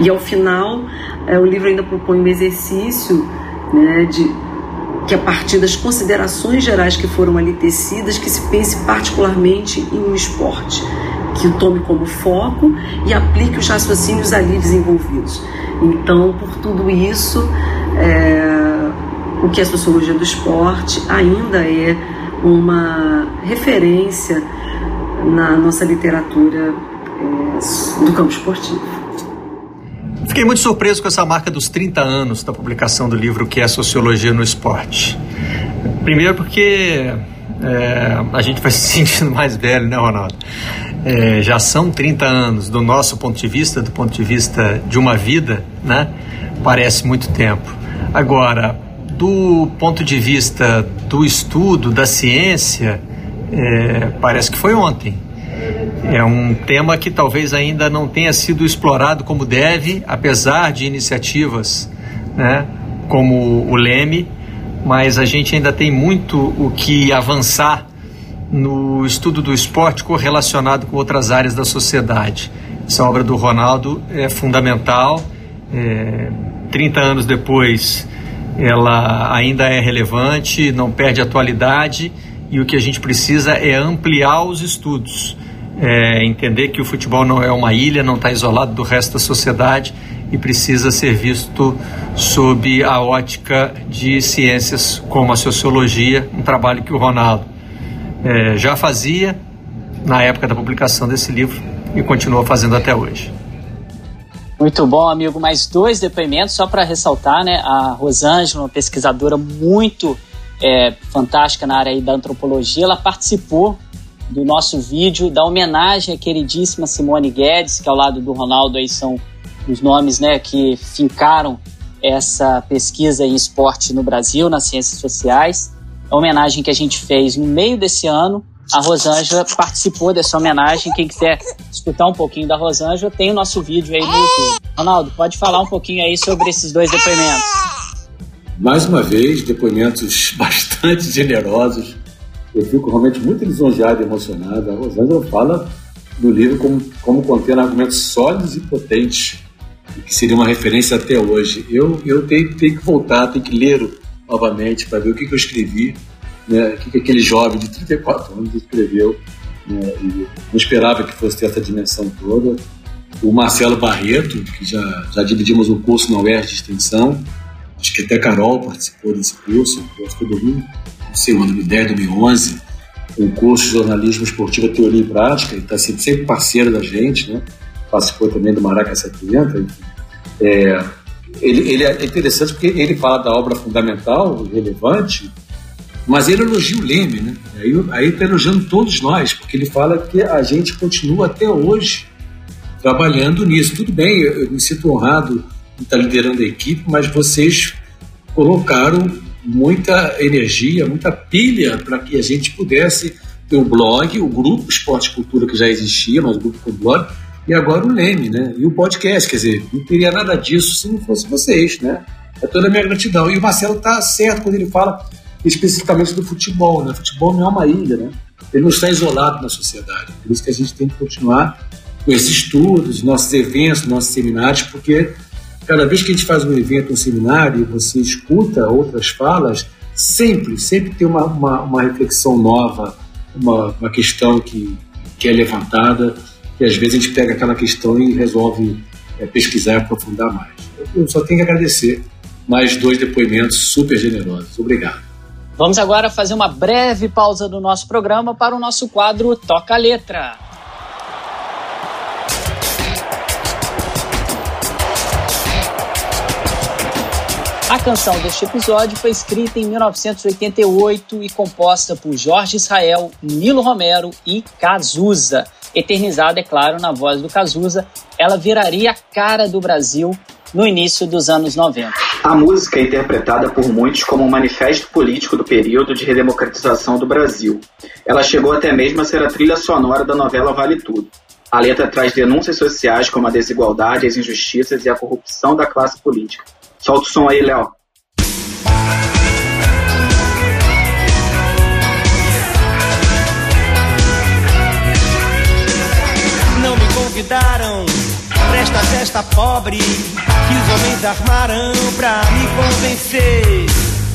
E ao final, é, o livro ainda propõe um exercício né, de que a partir das considerações gerais que foram ali tecidas, que se pense particularmente em um esporte, que o tome como foco e aplique os raciocínios ali desenvolvidos. Então, por tudo isso, é, o que é sociologia do esporte ainda é uma referência na nossa literatura é, do campo esportivo. Fiquei muito surpreso com essa marca dos 30 anos da publicação do livro que é Sociologia no Esporte. Primeiro porque é, a gente vai se sentindo mais velho, né, Ronaldo? É, já são 30 anos, do nosso ponto de vista, do ponto de vista de uma vida, né? Parece muito tempo. Agora, do ponto de vista do estudo, da ciência, é, parece que foi ontem. É um tema que talvez ainda não tenha sido explorado como deve, apesar de iniciativas né, como o Leme, mas a gente ainda tem muito o que avançar no estudo do esporte correlacionado com outras áreas da sociedade. Essa obra do Ronaldo é fundamental. É, 30 anos depois, ela ainda é relevante, não perde atualidade e o que a gente precisa é ampliar os estudos, é entender que o futebol não é uma ilha, não está isolado do resto da sociedade e precisa ser visto sob a ótica de ciências como a sociologia, um trabalho que o Ronaldo é, já fazia na época da publicação desse livro e continua fazendo até hoje. Muito bom, amigo. Mais dois depoimentos, só para ressaltar, né? A Rosângela, uma pesquisadora muito é, fantástica na área da antropologia, ela participou do nosso vídeo da homenagem à queridíssima Simone Guedes, que ao lado do Ronaldo aí são os nomes né, que fincaram essa pesquisa em esporte no Brasil, nas ciências sociais. A homenagem que a gente fez no meio desse ano. A Rosângela participou dessa homenagem. Quem quiser escutar um pouquinho da Rosângela, tem o nosso vídeo aí no YouTube. Ronaldo, pode falar um pouquinho aí sobre esses dois depoimentos mais uma vez, depoimentos bastante generosos. Eu fico realmente muito lisonjeado e emocionado. A Rosângela fala no livro como, como contendo argumentos sólidos e potentes, que seria uma referência até hoje. Eu, eu tenho, tenho que voltar, tenho que ler novamente para ver o que, que eu escrevi, né, o que, que aquele jovem de 34 anos escreveu. Né, não esperava que fosse ter essa dimensão toda. O Marcelo Barreto, que já, já dividimos o curso na UERJ de Extensão, acho que até Carol participou desse curso, acho que foi 2000, sei, ano 2010, 2011, o curso de jornalismo esportivo, teoria e prática, ele está sempre, sempre parceiro da gente, né? participou também do Maraca 70, enfim. É, ele, ele é interessante porque ele fala da obra fundamental, relevante, mas ele elogia o Leme, né? Aí está elogiando todos nós, porque ele fala que a gente continua até hoje trabalhando nisso. Tudo bem, eu, eu me sinto honrado está liderando a equipe, mas vocês colocaram muita energia, muita pilha para que a gente pudesse ter o blog, o grupo Esporte Cultura que já existia, mas o grupo com blog, e agora o Leme, né? E o podcast, quer dizer, não teria nada disso se não fosse vocês, né? É toda a minha gratidão. E o Marcelo está certo quando ele fala especificamente do futebol, né? O futebol não é uma ilha, né? Ele não está isolado na sociedade. Por isso que a gente tem que continuar com esses estudos, nossos eventos, nossos seminários, porque Cada vez que a gente faz um evento, um seminário, e você escuta outras falas, sempre, sempre tem uma, uma, uma reflexão nova, uma, uma questão que, que é levantada, e às vezes a gente pega aquela questão e resolve é, pesquisar e aprofundar mais. Eu só tenho que agradecer mais dois depoimentos super generosos. Obrigado. Vamos agora fazer uma breve pausa do nosso programa para o nosso quadro Toca a Letra. A canção deste episódio foi escrita em 1988 e composta por Jorge Israel, Nilo Romero e Cazuza. eternizada, é claro, na voz do Cazuza. Ela viraria a cara do Brasil no início dos anos 90. A música é interpretada por muitos como um manifesto político do período de redemocratização do Brasil. Ela chegou até mesmo a ser a trilha sonora da novela Vale Tudo. A letra traz denúncias sociais como a desigualdade, as injustiças e a corrupção da classe política. Solta o som aí, Léo. Não me convidaram pra esta festa pobre que os homens armaram pra me convencer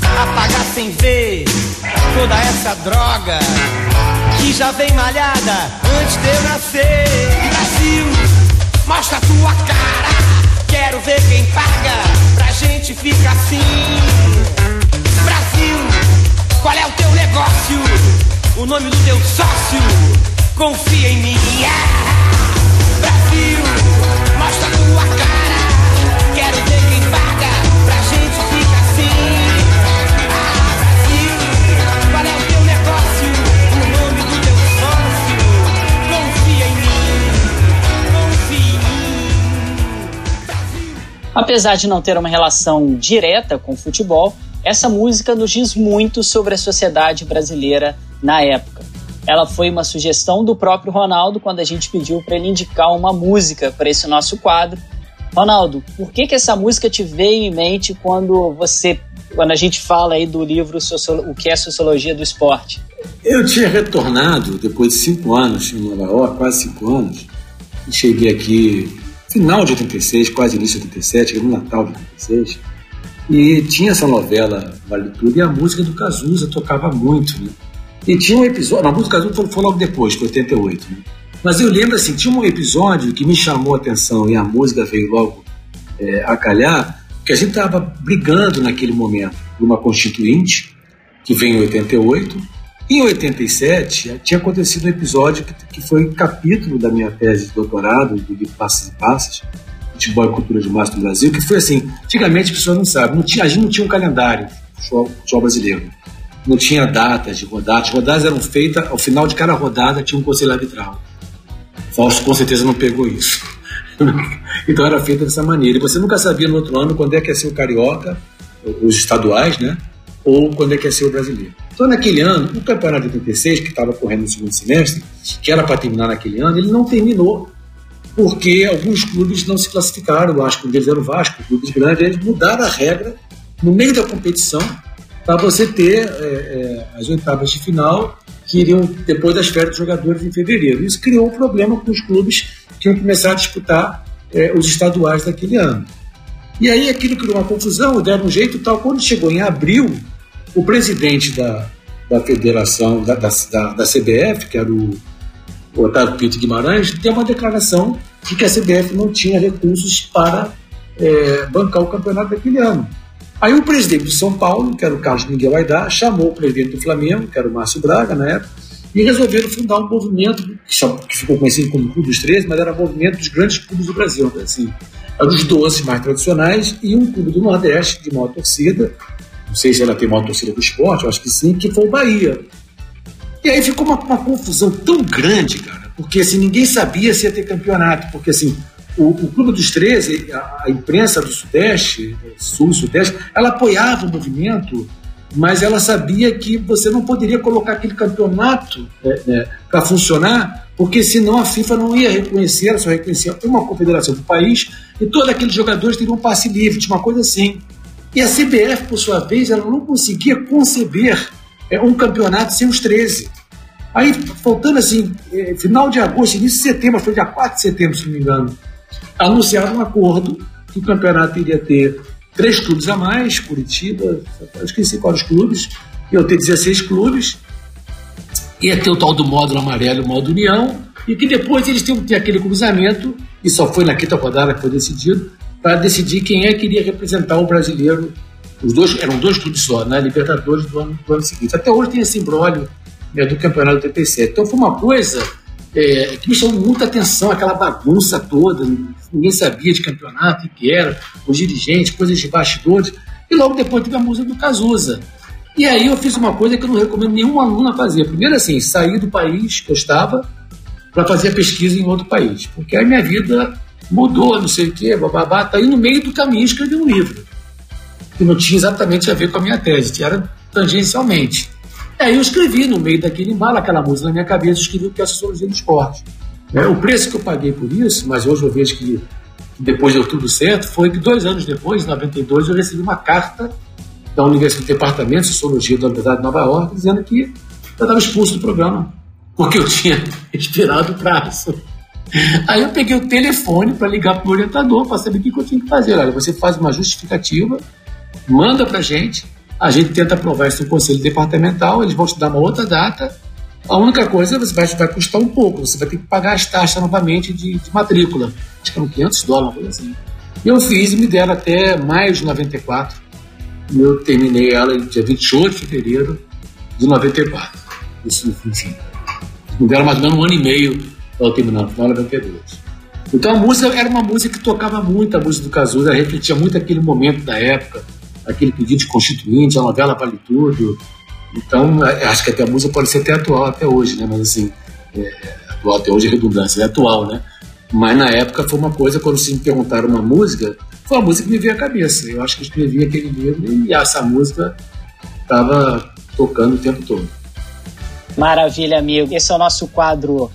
a pagar sem ver toda essa droga que já vem malhada antes de eu nascer. Brasil, mostra a tua cara. Quero ver quem paga gente ficar assim. Brasil, qual é o teu negócio? O nome do teu sócio? Confia em mim. Brasil, Apesar de não ter uma relação direta com o futebol, essa música nos diz muito sobre a sociedade brasileira na época. Ela foi uma sugestão do próprio Ronaldo quando a gente pediu para ele indicar uma música para esse nosso quadro. Ronaldo, por que, que essa música te veio em mente quando você, quando a gente fala aí do livro O que é Sociologia do Esporte? Eu tinha retornado depois de cinco anos em Nova York, quase cinco anos, e cheguei aqui final de 86, quase início de 87, no Natal de 86, e tinha essa novela Vale Tudo e a música do Cazuza tocava muito, né? E tinha um episódio, a música do Cazuza foi, logo depois, foi 88, né? Mas eu lembro assim, tinha um episódio que me chamou a atenção e a música veio logo é, a calhar, que a gente estava brigando naquele momento por uma constituinte, que veio em 88. Em 87, tinha acontecido um episódio que, que foi capítulo da minha tese de doutorado, do livro Passos e Passos, Futebol e Cultura de Massa do Brasil, que foi assim, antigamente as pessoas não sabem, não tinha, a gente não tinha um calendário futebol brasileiro. Não tinha datas de rodadas. As rodadas eram feitas, ao final de cada rodada tinha um conselho arbitral. Fausto com certeza não pegou isso. então era feita dessa maneira. E você nunca sabia no outro ano quando é que ia ser o carioca, os estaduais, né? Ou quando é que ia ser o brasileiro. Naquele ano, o campeonato de 86, que estava correndo no segundo semestre, que era para terminar naquele ano, ele não terminou porque alguns clubes não se classificaram. Acho que um deles era o Vasco, clubes grandes, eles mudaram a regra no meio da competição para você ter é, é, as oitavas de final que iriam depois das férias dos jogadores em fevereiro. Isso criou um problema com os clubes que iam começar a disputar é, os estaduais daquele ano. E aí aquilo criou uma confusão, deram um jeito tal. Quando chegou em abril, o presidente da, da federação, da, da, da, CBF, que era o, Otávio Pinto Guimarães, deu uma declaração de que a CBF não tinha recursos para é, bancar o campeonato daquele ano. Aí o presidente do São Paulo, que era o Carlos Miguel Aidar, chamou o presidente do Flamengo, que era o Márcio Braga na época, e resolveram fundar um movimento que ficou conhecido como Clube dos 13, mas era o movimento dos grandes clubes do Brasil. Então, assim, eram os 12 mais tradicionais e um clube do Nordeste de maior torcida, não sei se ela tem maior torcida do esporte, eu acho que sim, que foi o Bahia. E aí ficou uma, uma confusão tão grande, cara, porque assim, ninguém sabia se ia ter campeonato, porque assim, o, o, Clube dos 13, a, a, imprensa do Sudeste, Sul Sudeste, ela apoiava o movimento, mas ela sabia que você não poderia colocar aquele campeonato é, é, para funcionar, porque senão a FIFA não ia reconhecer, ela só reconhecia uma confederação do país e todos aqueles jogadores teriam um passe livre, tinha uma coisa assim. E a CBF, por sua vez, ela não conseguia conceber é, um campeonato sem os 13. Aí, faltando assim, é, final de agosto, início de setembro, foi dia 4 de setembro, se não me engano, anunciaram um acordo que o campeonato iria ter três clubes a mais, Curitiba, eu esqueci quais clubes, iam ter 16 clubes, ia ter o tal do módulo amarelo o módulo união, e que depois eles tinham que ter aquele cruzamento, e só foi na quinta rodada que foi decidido, para decidir quem é que iria representar o brasileiro. Os dois eram dois clubes só, né? Libertadores do ano, do ano seguinte. Até hoje tem esse embrólio né, do campeonato do 87. Então foi uma coisa é, que me chamou muita atenção, aquela bagunça toda, ninguém sabia de campeonato, o que era, os dirigentes, coisas de bastidores, e logo depois teve a música do Cazuza. E aí eu fiz uma coisa que eu não recomendo nenhum aluno a fazer. Primeiro assim, sair do país que eu estava, para fazer a pesquisa em outro país. Porque a minha vida mudou, não sei o quê, bababá, tá aí no meio do caminho escrevi um livro. Que não tinha exatamente a ver com a minha tese, era tangencialmente. Aí eu escrevi no meio daquele embalo, aquela música na minha cabeça, escrevi o que é a sociologia do esporte. É, o preço que eu paguei por isso, mas hoje eu vejo que, depois deu tudo certo, foi que dois anos depois, em 92, eu recebi uma carta da Universidade do Departamento de Sociologia da Universidade de Nova York, dizendo que eu estava expulso do programa, porque eu tinha expirado o prazo. Aí eu peguei o telefone para ligar para o orientador para saber o que eu tinha que fazer. Olha, você faz uma justificativa, manda para a gente, a gente tenta aprovar isso no conselho departamental, eles vão te dar uma outra data. A única coisa, você vai, vai custar um pouco, você vai ter que pagar as taxas novamente de, de matrícula. Acho que eram 500 dólares, coisa assim. Eu fiz e me deram até maio de 94. Eu terminei ela dia 28 de fevereiro de 94. Isso, enfim. Me deram mais ou menos um ano e meio para terminar, no final de 92. Então a música era uma música que tocava muito, a música do Cazuza, refletia muito aquele momento da época, aquele pedido de constituinte, a novela Vale Tudo. Então, é, acho que até a música pode ser até atual até hoje, né? Mas assim, é, atual até hoje é redundância, é atual, né? Mas na época foi uma coisa, quando se me perguntaram uma música, foi a música que me veio à cabeça. Eu acho que escrevi aquele livro e essa música estava tocando o tempo todo. Maravilha, amigo. Esse é o nosso quadro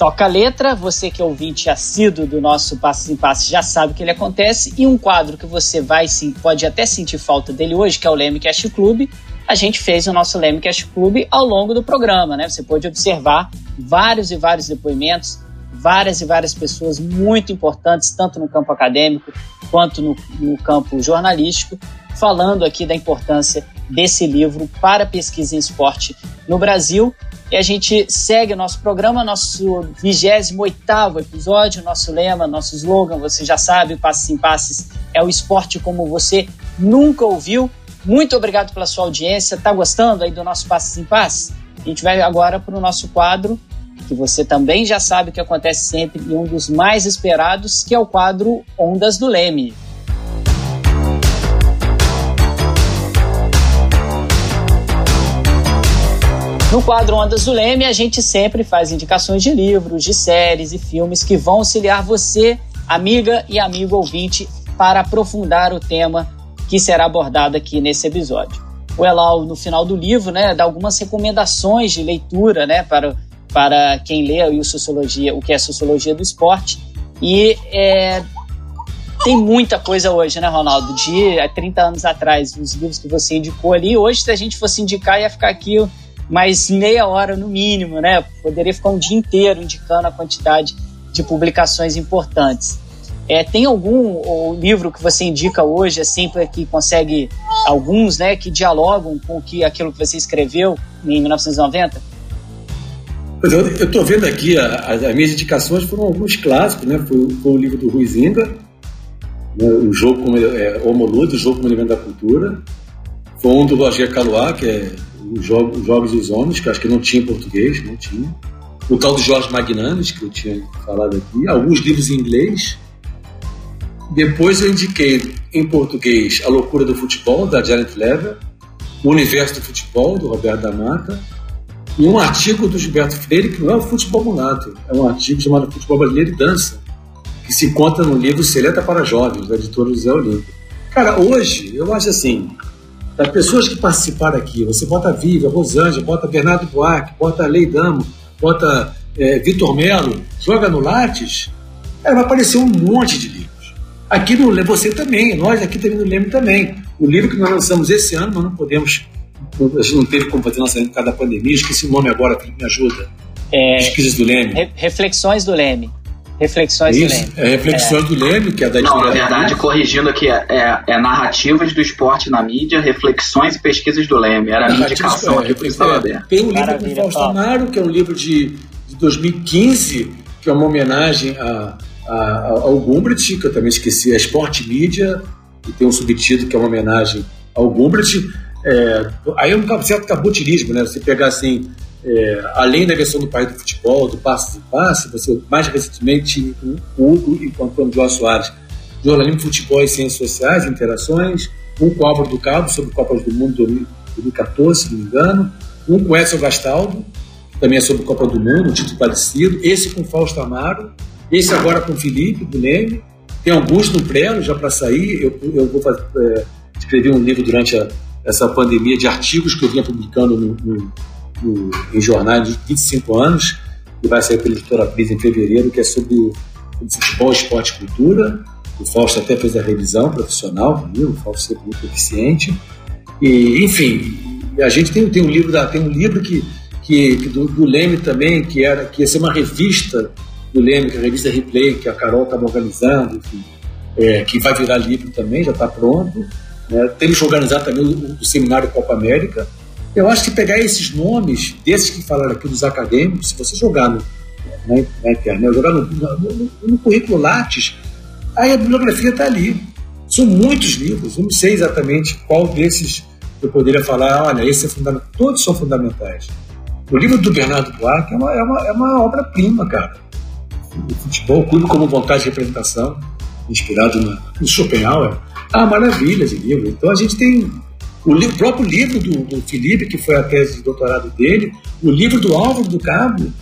Toca Letra. Você que é ouvinte assíduo do nosso Passos em Passos já sabe que ele acontece. E um quadro que você vai sim, pode até sentir falta dele hoje, que é o Leme Cast Club. A gente fez o nosso Leme Cast Club ao longo do programa, né? Você pode observar vários e vários depoimentos, várias e várias pessoas muito importantes, tanto no campo acadêmico quanto no, no campo jornalístico, falando aqui da importância desse livro para pesquisa em esporte no Brasil. E a gente segue o nosso programa, nosso 28 episódio, nosso lema, nosso slogan, você já sabe, Passes em Passes é o esporte como você nunca ouviu. Muito obrigado pela sua audiência. Tá gostando aí do nosso Passes em Passes? A gente vai agora para o nosso quadro, que você também já sabe que acontece sempre e um dos mais esperados, que é o quadro Ondas do Leme. No quadro Ondas do Leme, a gente sempre faz indicações de livros, de séries e filmes que vão auxiliar você, amiga e amigo ouvinte, para aprofundar o tema que será abordado aqui nesse episódio. O Elal, no final do livro, né, dá algumas recomendações de leitura né, para, para quem lê o, sociologia, o que é Sociologia do Esporte. E é, tem muita coisa hoje, né, Ronaldo? De 30 anos atrás, os livros que você indicou ali. Hoje, se a gente fosse indicar, ia ficar aqui mais meia hora no mínimo, né? Poderia ficar um dia inteiro indicando a quantidade de publicações importantes. É, tem algum livro que você indica hoje, assim, que consegue alguns, né, que dialogam com que, aquilo que você escreveu em 1990? Eu estou vendo aqui, as minhas indicações foram alguns clássicos, né? Foi, foi o livro do Ruizinga, né? o jogo como é, Homoludo, o jogo como elemento da cultura. Foi um do Roger Calois, que é os jogos, jogos dos Homens, que acho que não tinha em português, não tinha. O tal do Jorge Magnanes, que eu tinha falado aqui. Alguns livros em inglês. Depois eu indiquei em português A Loucura do Futebol, da Janet Lever. O Universo do Futebol, do Roberto da Mata. E um artigo do Gilberto Freire, que não é o futebol mulato, é um artigo chamado Futebol Brasileiro e Dança, que se conta no livro Seleta para Jovens, da editora José Olímpio. Cara, hoje, eu acho assim, das pessoas que participaram aqui, você bota Viva, Rosângela, bota Bernardo Buarque, bota Lei Damo, bota é, Vitor Melo, joga no Lattes, é, vai aparecer um monte de livros. Aqui no você também, nós aqui também no Leme também. O livro que nós lançamos esse ano, nós não podemos, a gente não teve como fazer lançamento por causa da pandemia, esqueci o nome agora, me ajuda. É, Pesquisas do Leme. Reflexões do Leme. Reflexões Isso, do Leme. É Reflexões é. do Leme, que é da Não, na verdade, corrigindo aqui, é, é, é, Narrativas do Esporte na Mídia, Reflexões e Pesquisas do Leme. Era a minha indicação é, aqui para é, Tem um livro do Fausto Amaro, que é um livro de, de 2015, que é uma homenagem a, a, ao Gumbrich, que eu também esqueci, é Esporte Mídia, e tem um subtítulo que é uma homenagem ao Gumbrich. É, aí é um certo cabutirismo, né? Você pegar assim é, além da versão do Pai do Futebol, do Passos e Passe, você mais recentemente o Hugo e o Antônio João Soares, jornalismo, futebol e ciências sociais, interações, um com o Álvaro do Cabo sobre Copas do Mundo 2014, se não me engano, um com Edson Gastaldo, também é sobre Copa do Mundo, um título parecido. Esse com Fausto Amaro, esse agora com Felipe, do Leme. Tem alguns no Prelo já para sair. Eu, eu vou fazer, é, escrever um livro durante a, essa pandemia de artigos que eu vinha publicando no, no, em jornais de 25 anos, que vai sair pela editora Pris em fevereiro, que é sobre futebol, esporte e cultura. O Fausto até fez a revisão profissional comigo, o Fausto sempre muito eficiente. E, enfim, a gente tem, tem um livro da, tem um livro que, que, que do, do, Leme também, que era que ia ser uma revista do Leme, que é a revista Replay, que a Carol estava organizando, enfim, é, que vai virar livro também, já está pronto. Né? Temos que organizar também o, o, seminário Copa América. Eu acho que pegar esses nomes, desses que falaram aqui dos acadêmicos, se você jogar no, na, na internet, jogar no, no, no currículo Lattes, aí a bibliografia está ali. São muitos livros, eu não sei exatamente qual desses eu poderia falar, olha, esse é fundamental. Todos são fundamentais. O livro do Bernardo Buarque é uma, é uma, é uma obra-prima, cara. O futebol, o clube como vontade de representação, inspirado no, no Schopenhauer, ah, maravilha de livro. Então a gente tem o, o próprio livro do, do, Felipe, que foi a tese de doutorado dele, o livro do Álvaro do Cabo,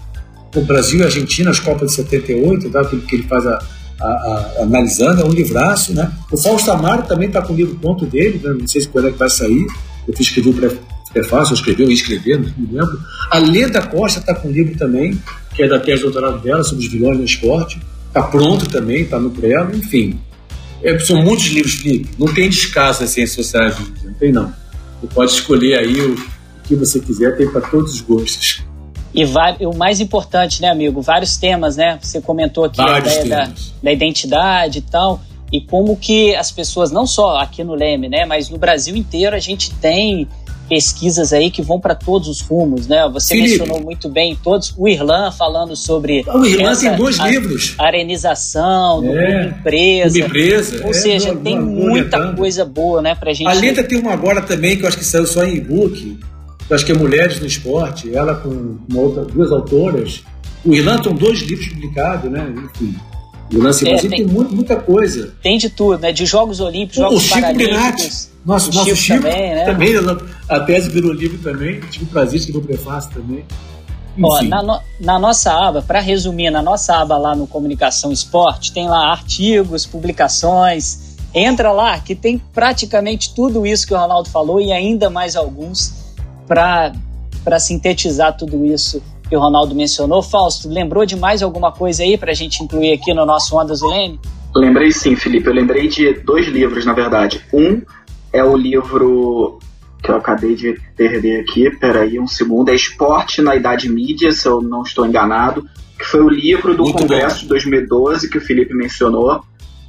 o Brasil e Argentina, as Copas de 78, tá? que, que ele faz a, a, a, analisando, é um livraço, né? O Fausto Amaro também está com o livro ponto dele, né? não sei se quando é que vai sair, eu fiz escrever o prefácio, escreveu e escrever, não me lembro. A Leda Costa está com um livro também, que é da tese de doutorado dela, sobre os vilões no esporte, está pronto também, está no prelo, enfim. É, são muitos livros, Felipe. Não tem descaso nas ciências sociais, não tem não. Você pode escolher aí o, que você quiser, tem para todos os gostos. E o mais importante, né, amigo? Vários temas, né? Você comentou aqui a ideia da, da, identidade e tal. E como que as pessoas, não só aqui no Leme, né? Mas no Brasil inteiro a gente tem pesquisas aí que vão para todos os rumos, né? Você Felipe. mencionou muito bem todos. O Irlan falando sobre. O Irlan tem dois a, livros. Arenização, do é, empresa. empresa. Ou é, seja, tem muita coisa boa, né, pra gente. A Leda tem uma agora também, que eu acho que saiu só em e-book. Eu acho que é Mulheres no Esporte, ela com outra, duas autoras. O Irlan tem dois livros publicados, né? Enfim. O lance é, tem, tem muita coisa. Tem de tudo, né? De Jogos Olímpicos, Jogos o Chico Paralímpicos. Nossa, o nosso Chico, também, né? também, a tese virou livro também. Tive o prazer de escrever o prefácio também. Ó, na, no, na, nossa aba, para resumir, na nossa aba lá no Comunicação Esporte, tem lá artigos, publicações. Entra lá que tem praticamente tudo isso que o Ronaldo falou e ainda mais alguns para sintetizar tudo isso que o Ronaldo mencionou. Fausto, lembrou de mais alguma coisa aí para a gente incluir aqui no nosso Ondas do Leme? Lembrei sim, Felipe. Eu lembrei de dois livros, na verdade. Um é o livro que eu acabei de perder aqui, peraí um segundo, é Esporte na Idade Mídia, se eu não estou enganado, que foi o livro do Muito Congresso bom. de 2012 que o Felipe mencionou.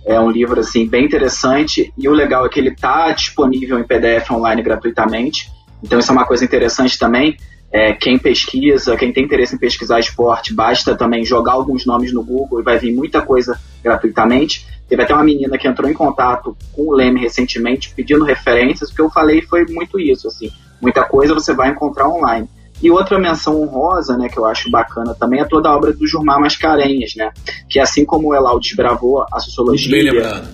É um livro assim bem interessante e o legal é que ele está disponível em PDF online gratuitamente. Então isso é uma coisa interessante também. É, quem pesquisa, quem tem interesse em pesquisar esporte, basta também jogar alguns nomes no Google e vai vir muita coisa gratuitamente. Teve até uma menina que entrou em contato com o Leme recentemente pedindo referências, o que eu falei foi muito isso, assim, muita coisa você vai encontrar online. E outra menção honrosa, né, que eu acho bacana também, é toda a obra do Jurmar Mascarenhas, né, que assim como o Elau desbravou a sociologia,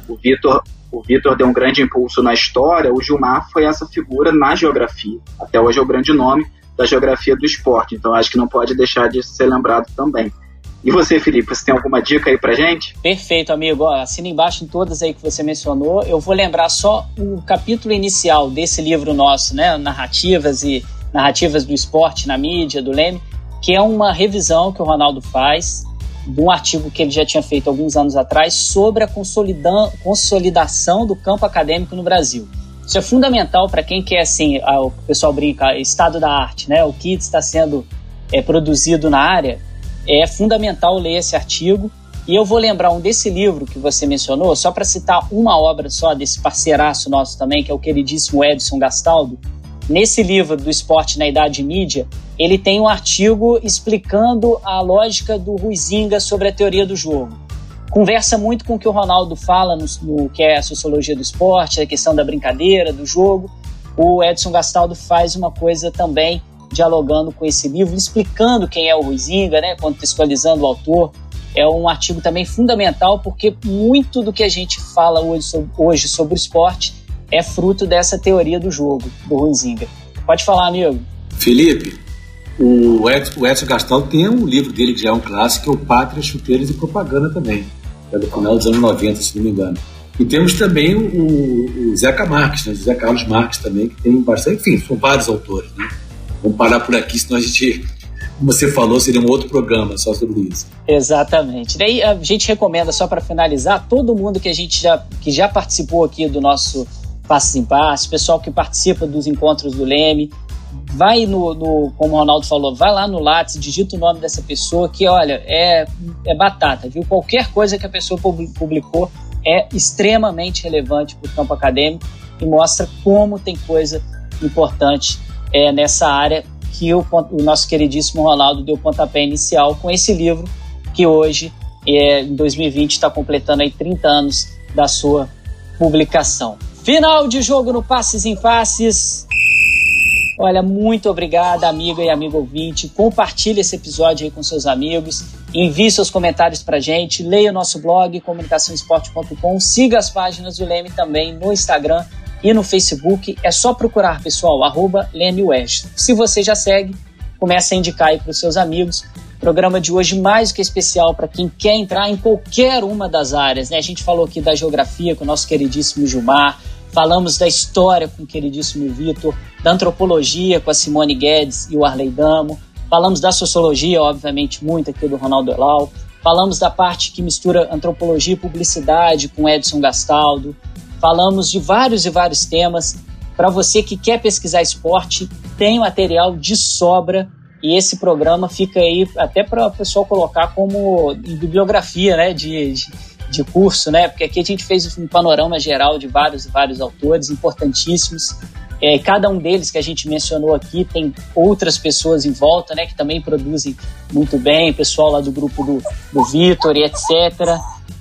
o Vitor o Vitor deu um grande impulso na história, o Gilmar foi essa figura na geografia. Até hoje é o grande nome da geografia do esporte, então acho que não pode deixar de ser lembrado também. E você, Felipe, você tem alguma dica aí pra gente? Perfeito, amigo. Assina embaixo em todas aí que você mencionou. Eu vou lembrar só o capítulo inicial desse livro nosso, né? Narrativas e narrativas do esporte na mídia, do Leme, que é uma revisão que o Ronaldo faz de um artigo que ele já tinha feito alguns anos atrás sobre a consolidação do campo acadêmico no Brasil. Isso é fundamental para quem quer, assim, o pessoal brinca, estado da arte, né? O que está sendo é, produzido na área é fundamental ler esse artigo. E eu vou lembrar um desse livro que você mencionou, só para citar uma obra só desse parceiraço nosso também, que é o queridíssimo Edson Gastaldo. Nesse livro do Esporte na Idade Mídia, ele tem um artigo explicando a lógica do Ruizinga sobre a teoria do jogo. Conversa muito com o que o Ronaldo fala no, no que é a sociologia do esporte, a questão da brincadeira, do jogo. O Edson Gastaldo faz uma coisa também dialogando com esse livro, explicando quem é o Ruizinga, né, contextualizando o autor. É um artigo também fundamental porque muito do que a gente fala hoje sobre, hoje sobre o esporte é fruto dessa teoria do jogo, do Ruizinga. Pode falar, amigo. Felipe, O Edson, o Edson Gastal tem um livro dele que já é um clássico, que é o Pátria, Chuteiros e Propaganda também. É do final dos anos 90, se não me engano. E temos também o, o Zeca Marques, né? o Zé Carlos Marques também, que tem bastante. Enfim, são vários autores. Né? Vamos parar por aqui, senão a gente, como você falou, seria um outro programa só sobre isso. Exatamente. Daí a gente recomenda, só para finalizar, todo mundo que a gente já, que já participou aqui do nosso Passos em Passos, pessoal que participa dos encontros do Leme, vai no, no, como o Ronaldo falou, vai lá no Lattes, digita o nome dessa pessoa, que olha, é, é batata, viu? Qualquer coisa que a pessoa publicou é extremamente relevante para o campo acadêmico e mostra como tem coisa importante é, nessa área que o, o, nosso queridíssimo Ronaldo deu pontapé inicial com esse livro que hoje, é, em 2020, está completando aí 30 anos da sua publicação. Final de jogo no Passes em Passes. Olha, muito obrigada, amiga e amigo ouvinte. Compartilhe esse episódio aí com seus amigos. Envie seus comentários pra gente. Leia o nosso blog, comunicaçãoesporte.com. Siga as páginas do Leme também no Instagram e no Facebook. É só procurar, pessoal, arroba Leme West. Se você já segue, comece a indicar aí para os seus amigos. Programa de hoje mais que especial para quem quer entrar em qualquer uma das áreas. Né? A gente falou aqui da geografia com o nosso queridíssimo Gilmar, falamos da história com o queridíssimo Vitor, da antropologia com a Simone Guedes e o Arley Damo, falamos da sociologia, obviamente, muito aqui do Ronaldo Elau, falamos da parte que mistura antropologia e publicidade com Edson Gastaldo, falamos de vários e vários temas. Para você que quer pesquisar esporte, tem material de sobra. E esse programa fica aí até para o pessoal colocar como bibliografia né, de, de de curso, né? Porque aqui a gente fez um panorama geral de vários e vários autores importantíssimos. É, cada um deles que a gente mencionou aqui tem outras pessoas em volta, né? Que também produzem muito bem, pessoal lá do grupo do, do Vitor e etc.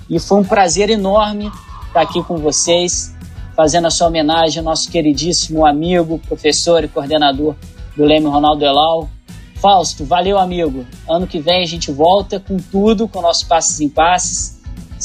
E foi um prazer enorme estar aqui com vocês, fazendo a sua homenagem ao nosso queridíssimo amigo, professor e coordenador do Leme Ronaldo Elau. Fausto, valeu, amigo. Ano que vem a gente volta com tudo, com nossos passos em passes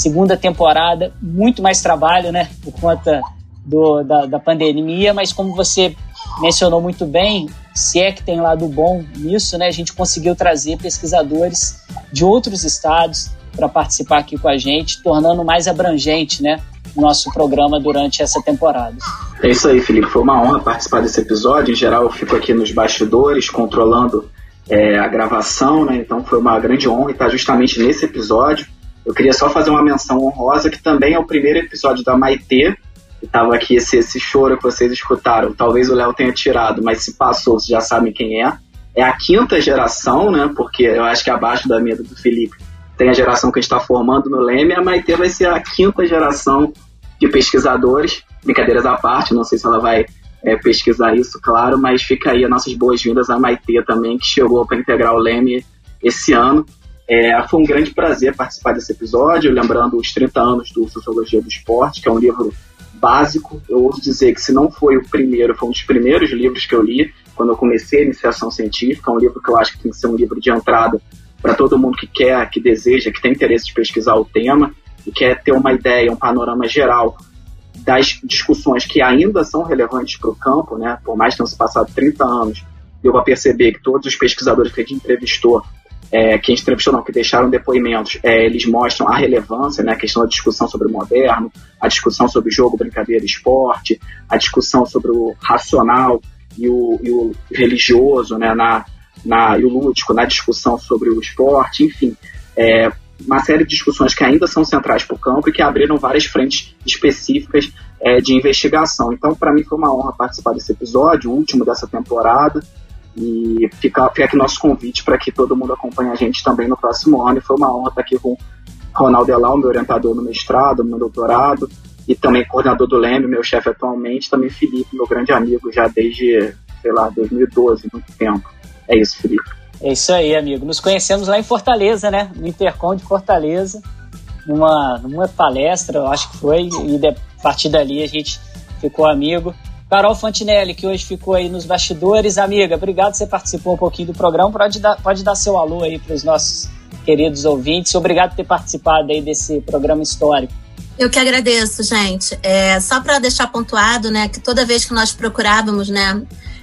segunda temporada, muito mais trabalho, né, por conta do, da, da pandemia, mas como você mencionou muito bem, se é que tem lado bom nisso, né, a gente conseguiu trazer pesquisadores de outros estados para participar aqui com a gente, tornando mais abrangente, né, nosso programa durante essa temporada. É isso aí, Felipe. Foi uma honra participar desse episódio. Em geral, eu fico aqui nos bastidores, controlando é, a gravação, né? Então foi uma grande honra estar justamente nesse episódio. Eu queria só fazer uma menção honrosa, que também é o primeiro episódio da Maitê, estava aqui, esse, esse choro que vocês escutaram. Talvez o Léo tenha tirado, mas se passou, vocês já sabem quem é. É a quinta geração, né? Porque eu acho que abaixo da mesa do Felipe tem a geração que a gente está formando no Leme, a Maitê vai ser a quinta geração de pesquisadores. Brincadeiras à parte, não sei se ela vai é, pesquisar isso, claro, mas fica aí as nossas boas-vindas à Maitê também, que chegou para integrar o Leme esse ano. É, foi um grande prazer participar desse episódio, lembrando os 30 anos do Sociologia do Esporte, que é um livro básico. Eu ouso dizer que, se não foi o primeiro, foi um dos primeiros livros que eu li quando eu comecei a iniciação científica. É um livro que eu acho que tem que ser um livro de entrada para todo mundo que quer, que deseja, que tem interesse de pesquisar o tema e quer ter uma ideia, um panorama geral das discussões que ainda são relevantes para o campo, né? por mais que tenham se passado 30 anos, deu para perceber que todos os pesquisadores que a gente entrevistou é, que a gente entrevistou, não, que deixaram depoimentos, é, eles mostram a relevância, né, a questão da discussão sobre o moderno, a discussão sobre jogo, brincadeira, esporte, a discussão sobre o racional e o, e o religioso, né, na, na, e o lúdico, na discussão sobre o esporte, enfim, é, uma série de discussões que ainda são centrais para o campo e que abriram várias frentes específicas é, de investigação. Então, para mim foi uma honra participar desse episódio, o último dessa temporada. E fica, fica aqui nosso convite para que todo mundo acompanhe a gente também no próximo ano. Foi uma honra estar aqui com Ronaldo Elau, meu orientador no mestrado, no doutorado, e também coordenador do Leme, meu chefe atualmente, também Felipe, meu grande amigo, já desde, sei lá, 2012, muito tempo. É isso, Felipe. É isso aí, amigo. Nos conhecemos lá em Fortaleza, né? No Intercom de Fortaleza, numa, numa palestra, eu acho que foi, e a partir dali a gente ficou amigo. Carol Fantinelli, que hoje ficou aí nos bastidores. Amiga, obrigado você participou um pouquinho do programa. Pode dar, pode dar seu alô aí para os nossos queridos ouvintes. Obrigado por ter participado aí desse programa histórico. Eu que agradeço, gente. É, só para deixar pontuado, né, que toda vez que nós procurávamos, né,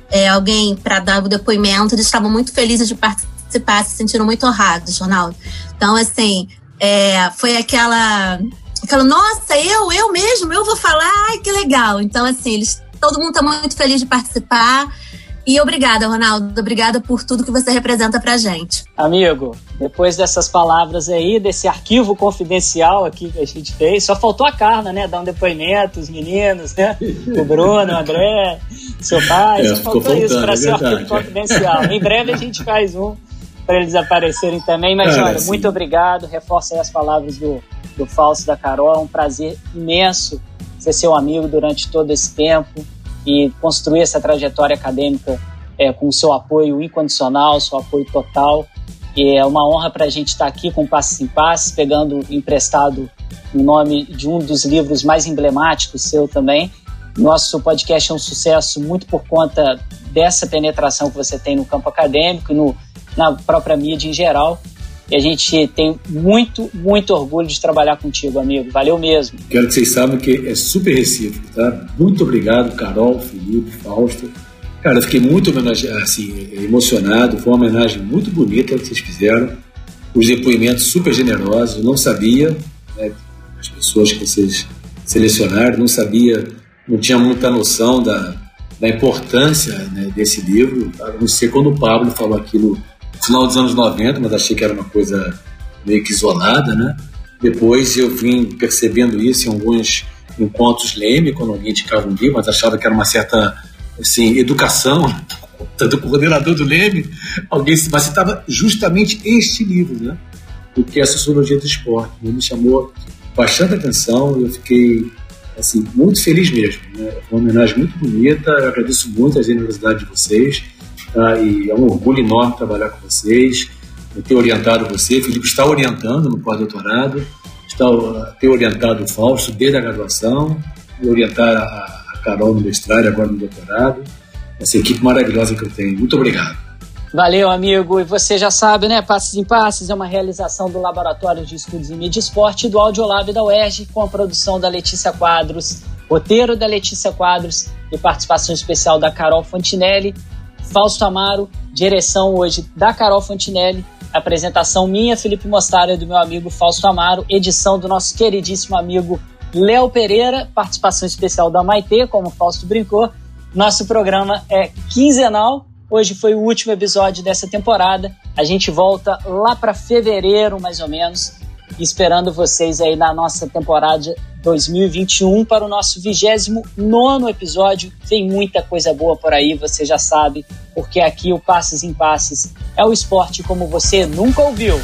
é, alguém para dar o depoimento, eles estavam muito felizes de participar, se sentiram muito honrados, Ronaldo. Então, assim, é, foi aquela, aquela, nossa, eu, eu mesmo, eu vou falar, ai, que legal. Então, assim, eles, todo mundo está muito feliz de participar. E obrigada, Ronaldo. Obrigada por tudo que você representa pra gente. Amigo, depois dessas palavras aí, desse arquivo confidencial aqui que a gente fez, só faltou a Carla, né? Dar um depoimento, os meninos, né? O Bruno, o André, seu pai. É, só faltou isso para é ser arquivo confidencial. em breve a gente faz um para eles aparecerem também. Mas olha, muito obrigado. Reforça aí as palavras do, do Falso da Carol. É um prazer imenso ser seu amigo durante todo esse tempo e construir essa trajetória acadêmica é, com o seu apoio incondicional, seu apoio total. E é uma honra para a gente estar tá aqui com Passos em Passos, pegando emprestado o nome de um dos livros mais emblemáticos seu também. Nosso podcast é um sucesso muito por conta dessa penetração que você tem no campo acadêmico e no, na própria mídia em geral. E a gente tem muito, muito orgulho de trabalhar contigo, amigo. Valeu mesmo. Quero que vocês saibam que é super recíproco, tá? Muito obrigado, Carol, Felipe, Fausto. Cara, eu fiquei muito assim, emocionado. Foi uma homenagem muito bonita que vocês fizeram. Os depoimentos super generosos. Eu não sabia, né, as pessoas que vocês selecionaram, não sabia, não tinha muita noção da, da importância né, desse livro. A não ser quando o Pablo falou aquilo final dos anos 90, mas achei que era uma coisa meio que isolada, né? Depois eu vim percebendo isso em alguns encontros Leme, quando alguém indicava um livro, mas achava que era uma certa assim, educação do coordenador do Leme, alguém mas citava justamente este livro, né? O que é a Sociologia do Esporte. Ele me chamou bastante atenção e eu fiquei assim, muito feliz mesmo. Né? Foi uma homenagem muito bonita, eu agradeço muito a generosidade de vocês Tá? E é um orgulho enorme trabalhar com vocês, ter orientado você. Felipe está orientando no pós-doutorado, está uh, ter orientado o Fausto desde a graduação, e orientar a, a Carol no mestrado, agora no doutorado. Essa equipe maravilhosa que eu tenho. Muito obrigado. Valeu, amigo. E você já sabe, né? Passes em Passes é uma realização do Laboratório de Estudos em Mídia e Esporte e do Audiolab da UERJ, com a produção da Letícia Quadros, roteiro da Letícia Quadros e participação especial da Carol Fontinelli. Fausto Amaro, direção hoje da Carol Fontinelli, apresentação minha, Felipe Mostarda e do meu amigo Fausto Amaro, edição do nosso queridíssimo amigo Léo Pereira, participação especial da Maitê, como o Fausto brincou. Nosso programa é quinzenal. Hoje foi o último episódio dessa temporada. A gente volta lá para fevereiro, mais ou menos, esperando vocês aí na nossa temporada 2021 para o nosso 29 episódio. Tem muita coisa boa por aí, você já sabe, porque aqui o Passes em Passes é o esporte como você nunca ouviu.